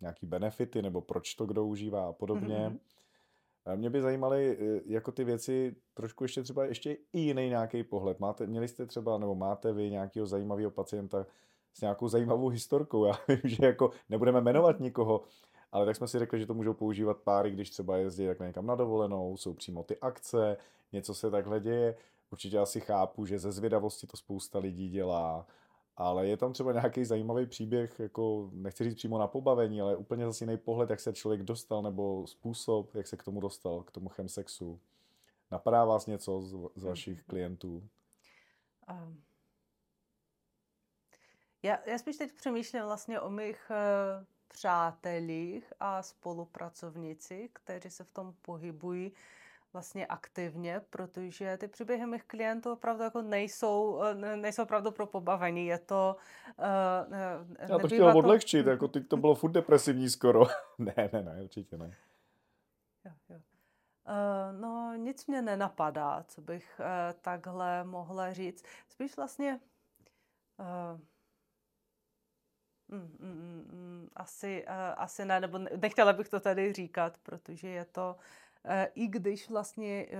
S1: nějaký benefity, nebo proč to kdo užívá a podobně. Mm-hmm. Mě by zajímaly e, jako ty věci trošku ještě třeba ještě i jiný nějaký pohled. Máte, měli jste třeba, nebo máte vy nějakého zajímavého pacienta s nějakou zajímavou historkou. [LAUGHS] Já vím, že jako nebudeme jmenovat nikoho, ale tak jsme si řekli, že to můžou používat páry, když třeba jezdí takhle někam na dovolenou, jsou přímo ty akce, něco se takhle děje. Určitě asi chápu, že ze zvědavosti to spousta lidí dělá, ale je tam třeba nějaký zajímavý příběh, jako nechci říct přímo na pobavení, ale úplně zase jiný pohled, jak se člověk dostal, nebo způsob, jak se k tomu dostal, k tomu chemsexu. Napadá vás něco z, z vašich hmm. klientů? Um,
S2: já, já spíš teď přemýšlím vlastně o mých uh, přátelích a spolupracovníci, kteří se v tom pohybují. Uh, vlastně aktivně, protože ty příběhy mých klientů opravdu jako nejsou, eh, nejsou opravdu pro pobavení. Je to...
S1: Uh, Já to chtěl odlehčit, to... jako teď to [LAUGHS] bylo furt depresivní skoro. [LAUGHS] ne, ne, ne, určitě ne.
S2: Jo, jo. Uh, no, nic mě nenapadá, co bych uh, takhle mohla říct. Spíš vlastně... Uh, Mm, mm, mm, asi, uh, asi ne, nebo nechtěla bych to tady říkat, protože je to Eh, i když vlastně eh,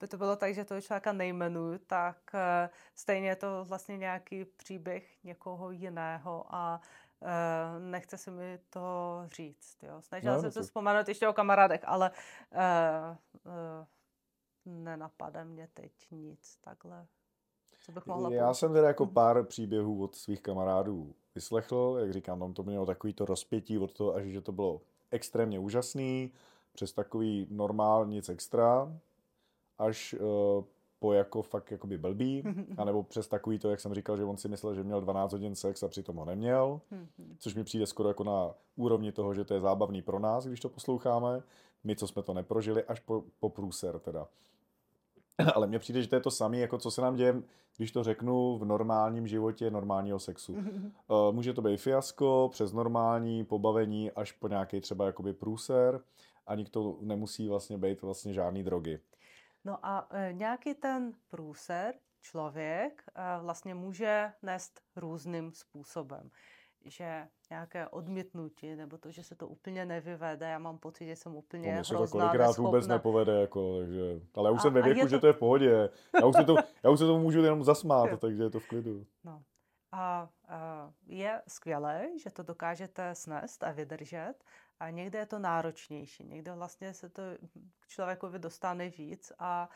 S2: by to bylo tak, že toho člověka nejmenuju, tak eh, stejně je to vlastně nějaký příběh někoho jiného a nechce se mi to říct. Jo. Snažila no, jsem se to... vzpomenout ještě o kamarádech, ale nenapadá mě teď nic takhle. Co bych mohla
S1: Já jsem teda jako pár příběhů od svých kamarádů vyslechl, jak říkám, tam to mělo takový to rozpětí od toho, až že to bylo extrémně úžasný, přes takový normál nic extra, až uh, po jako fakt jakoby blbý, [LAUGHS] anebo přes takový to, jak jsem říkal, že on si myslel, že měl 12 hodin sex a přitom ho neměl, což mi přijde skoro jako na úrovni toho, že to je zábavný pro nás, když to posloucháme, my, co jsme to neprožili, až po, po průser teda. [CLEARS THROAT] Ale mně přijde, že to je to samé, jako co se nám děje, když to řeknu, v normálním životě normálního sexu. Uh, [LAUGHS] může to být fiasko, přes normální pobavení, až po nějaký třeba jakoby průser ani to nemusí vlastně být vlastně žádný drogy.
S2: No a e, nějaký ten průser člověk e, vlastně může nést různým způsobem. že nějaké odmítnutí, nebo to, že se to úplně nevyvede, já mám pocit, že jsem úplně
S1: no, se
S2: to
S1: kolikrát
S2: neschopná.
S1: vůbec nepovede, jako, takže, ale já už
S2: A-
S1: jsem ve
S2: a
S1: věku,
S2: je
S1: že
S2: to-
S1: to je v pohodě. Já už, se to, já už se tomu můžu jenom zasmát, takže je to v klidu.
S2: No. A, a je skvělé, že to dokážete snést a vydržet, a někde je to náročnější. Někde vlastně se to k člověkovi dostane víc a,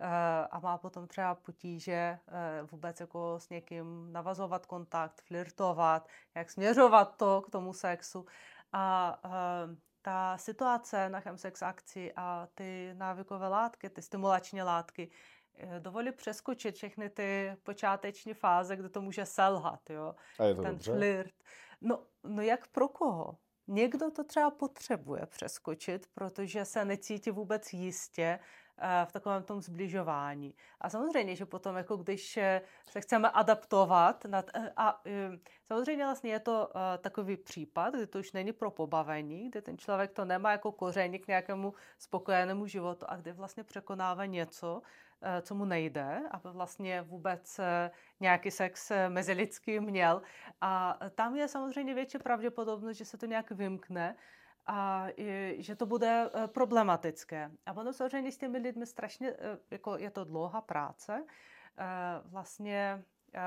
S2: eh, a má potom třeba potíže eh, vůbec jako s někým navazovat kontakt, flirtovat, jak směřovat to k tomu sexu. A eh, ta situace na chemsex akci a ty návykové látky, ty stimulační látky, dovolí přeskočit všechny ty počáteční fáze, kde to může selhat, jo?
S1: A je to
S2: ten
S1: dobře?
S2: flirt. No, no jak pro koho? Někdo to třeba potřebuje přeskočit, protože se necítí vůbec jistě eh, v takovém tom zbližování. A samozřejmě, že potom, jako když eh, se chceme adaptovat, eh, a samozřejmě vlastně je to takový případ, kdy to už není pro pobavení, kdy ten člověk to nemá jako koření k nějakému spokojenému životu a kdy vlastně překonává něco, co mu nejde, aby vlastně vůbec eh, nějaký sex eh, mezilidský měl. A tam je samozřejmě větší pravděpodobnost, že se to nějak vymkne a že to bude eh, problematické. A ono samozřejmě s těmi lidmi strašně, eh, jako je to dlouhá práce, eh, vlastně eh,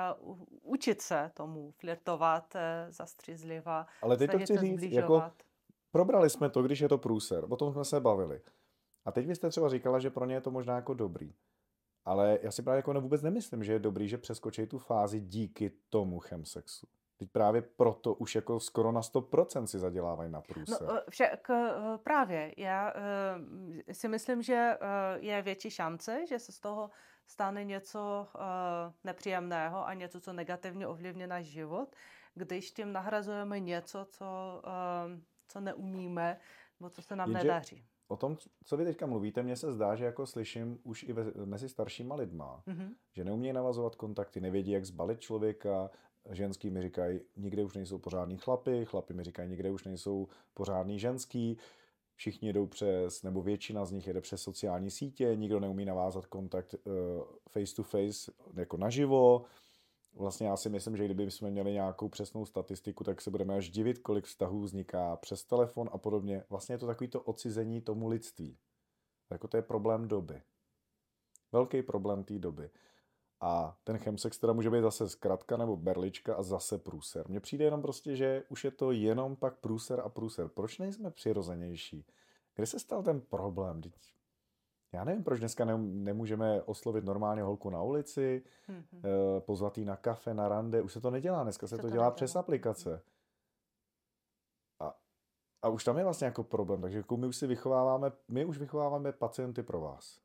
S2: učit se tomu, flirtovat eh, zastřízliva,
S1: Ale teď to chci říct, jako
S2: zbližovat.
S1: probrali jsme to, když je to průser, o tom jsme se bavili. A teď vy jste třeba říkala, že pro ně je to možná jako dobrý. Ale já si právě jako vůbec nemyslím, že je dobrý, že přeskočí tu fázi díky tomu chemsexu. Teď právě proto už jako skoro na 100% si zadělávají na průser.
S2: No, eh, však eh, právě, já eh, si myslím, že je větší šance, že se z toho stane něco nepříjemného a něco, co negativně ovlivní náš život, když tím nahrazujeme něco, co, co neumíme, nebo co se nám
S1: Jenže-
S2: nedaří.
S1: O tom, co vy teďka mluvíte, mně se zdá, že jako slyším už i ve, mezi staršíma lidma,
S2: Mhm.
S1: že neumějí navazovat kontakty, nevědí, jak zbalit člověka. Ženský mi říkají, nikde už nejsou pořádný chlapy, chlapy mi říkají, nikde už nejsou pořádný ženský. Všichni jdou přes, nebo většina z nich jede přes sociální sítě, nikdo neumí navázat kontakt uh, face to face, jako naživo. Vlastně já si myslím, že kdyby jsme měli nějakou přesnou statistiku, tak se budeme až divit, kolik vztahů vzniká přes telefon a podobně. Vlastně je to takový to odcizení tomu lidství. Jako to je problém doby. Velký problém té doby. A ten chemsex teda může být zase zkratka nebo berlička a zase průser. Mně přijde jenom prostě, že už je to jenom pak průser a průser. Proč nejsme přirozenější? Kde se stal ten problém? Já nevím, proč dneska ne- nemůžeme oslovit normálně holku na ulici,
S2: Mhm.
S1: eh, pozvat jí na kafe, na rande. Už se to nedělá, dneska se
S2: Se
S1: to
S2: to
S1: dělá
S2: nedělá.
S1: přes aplikace. A, a už tam je vlastně jako problém, takže jako my už si vychováváme, my už vychováváme pacienty pro vás.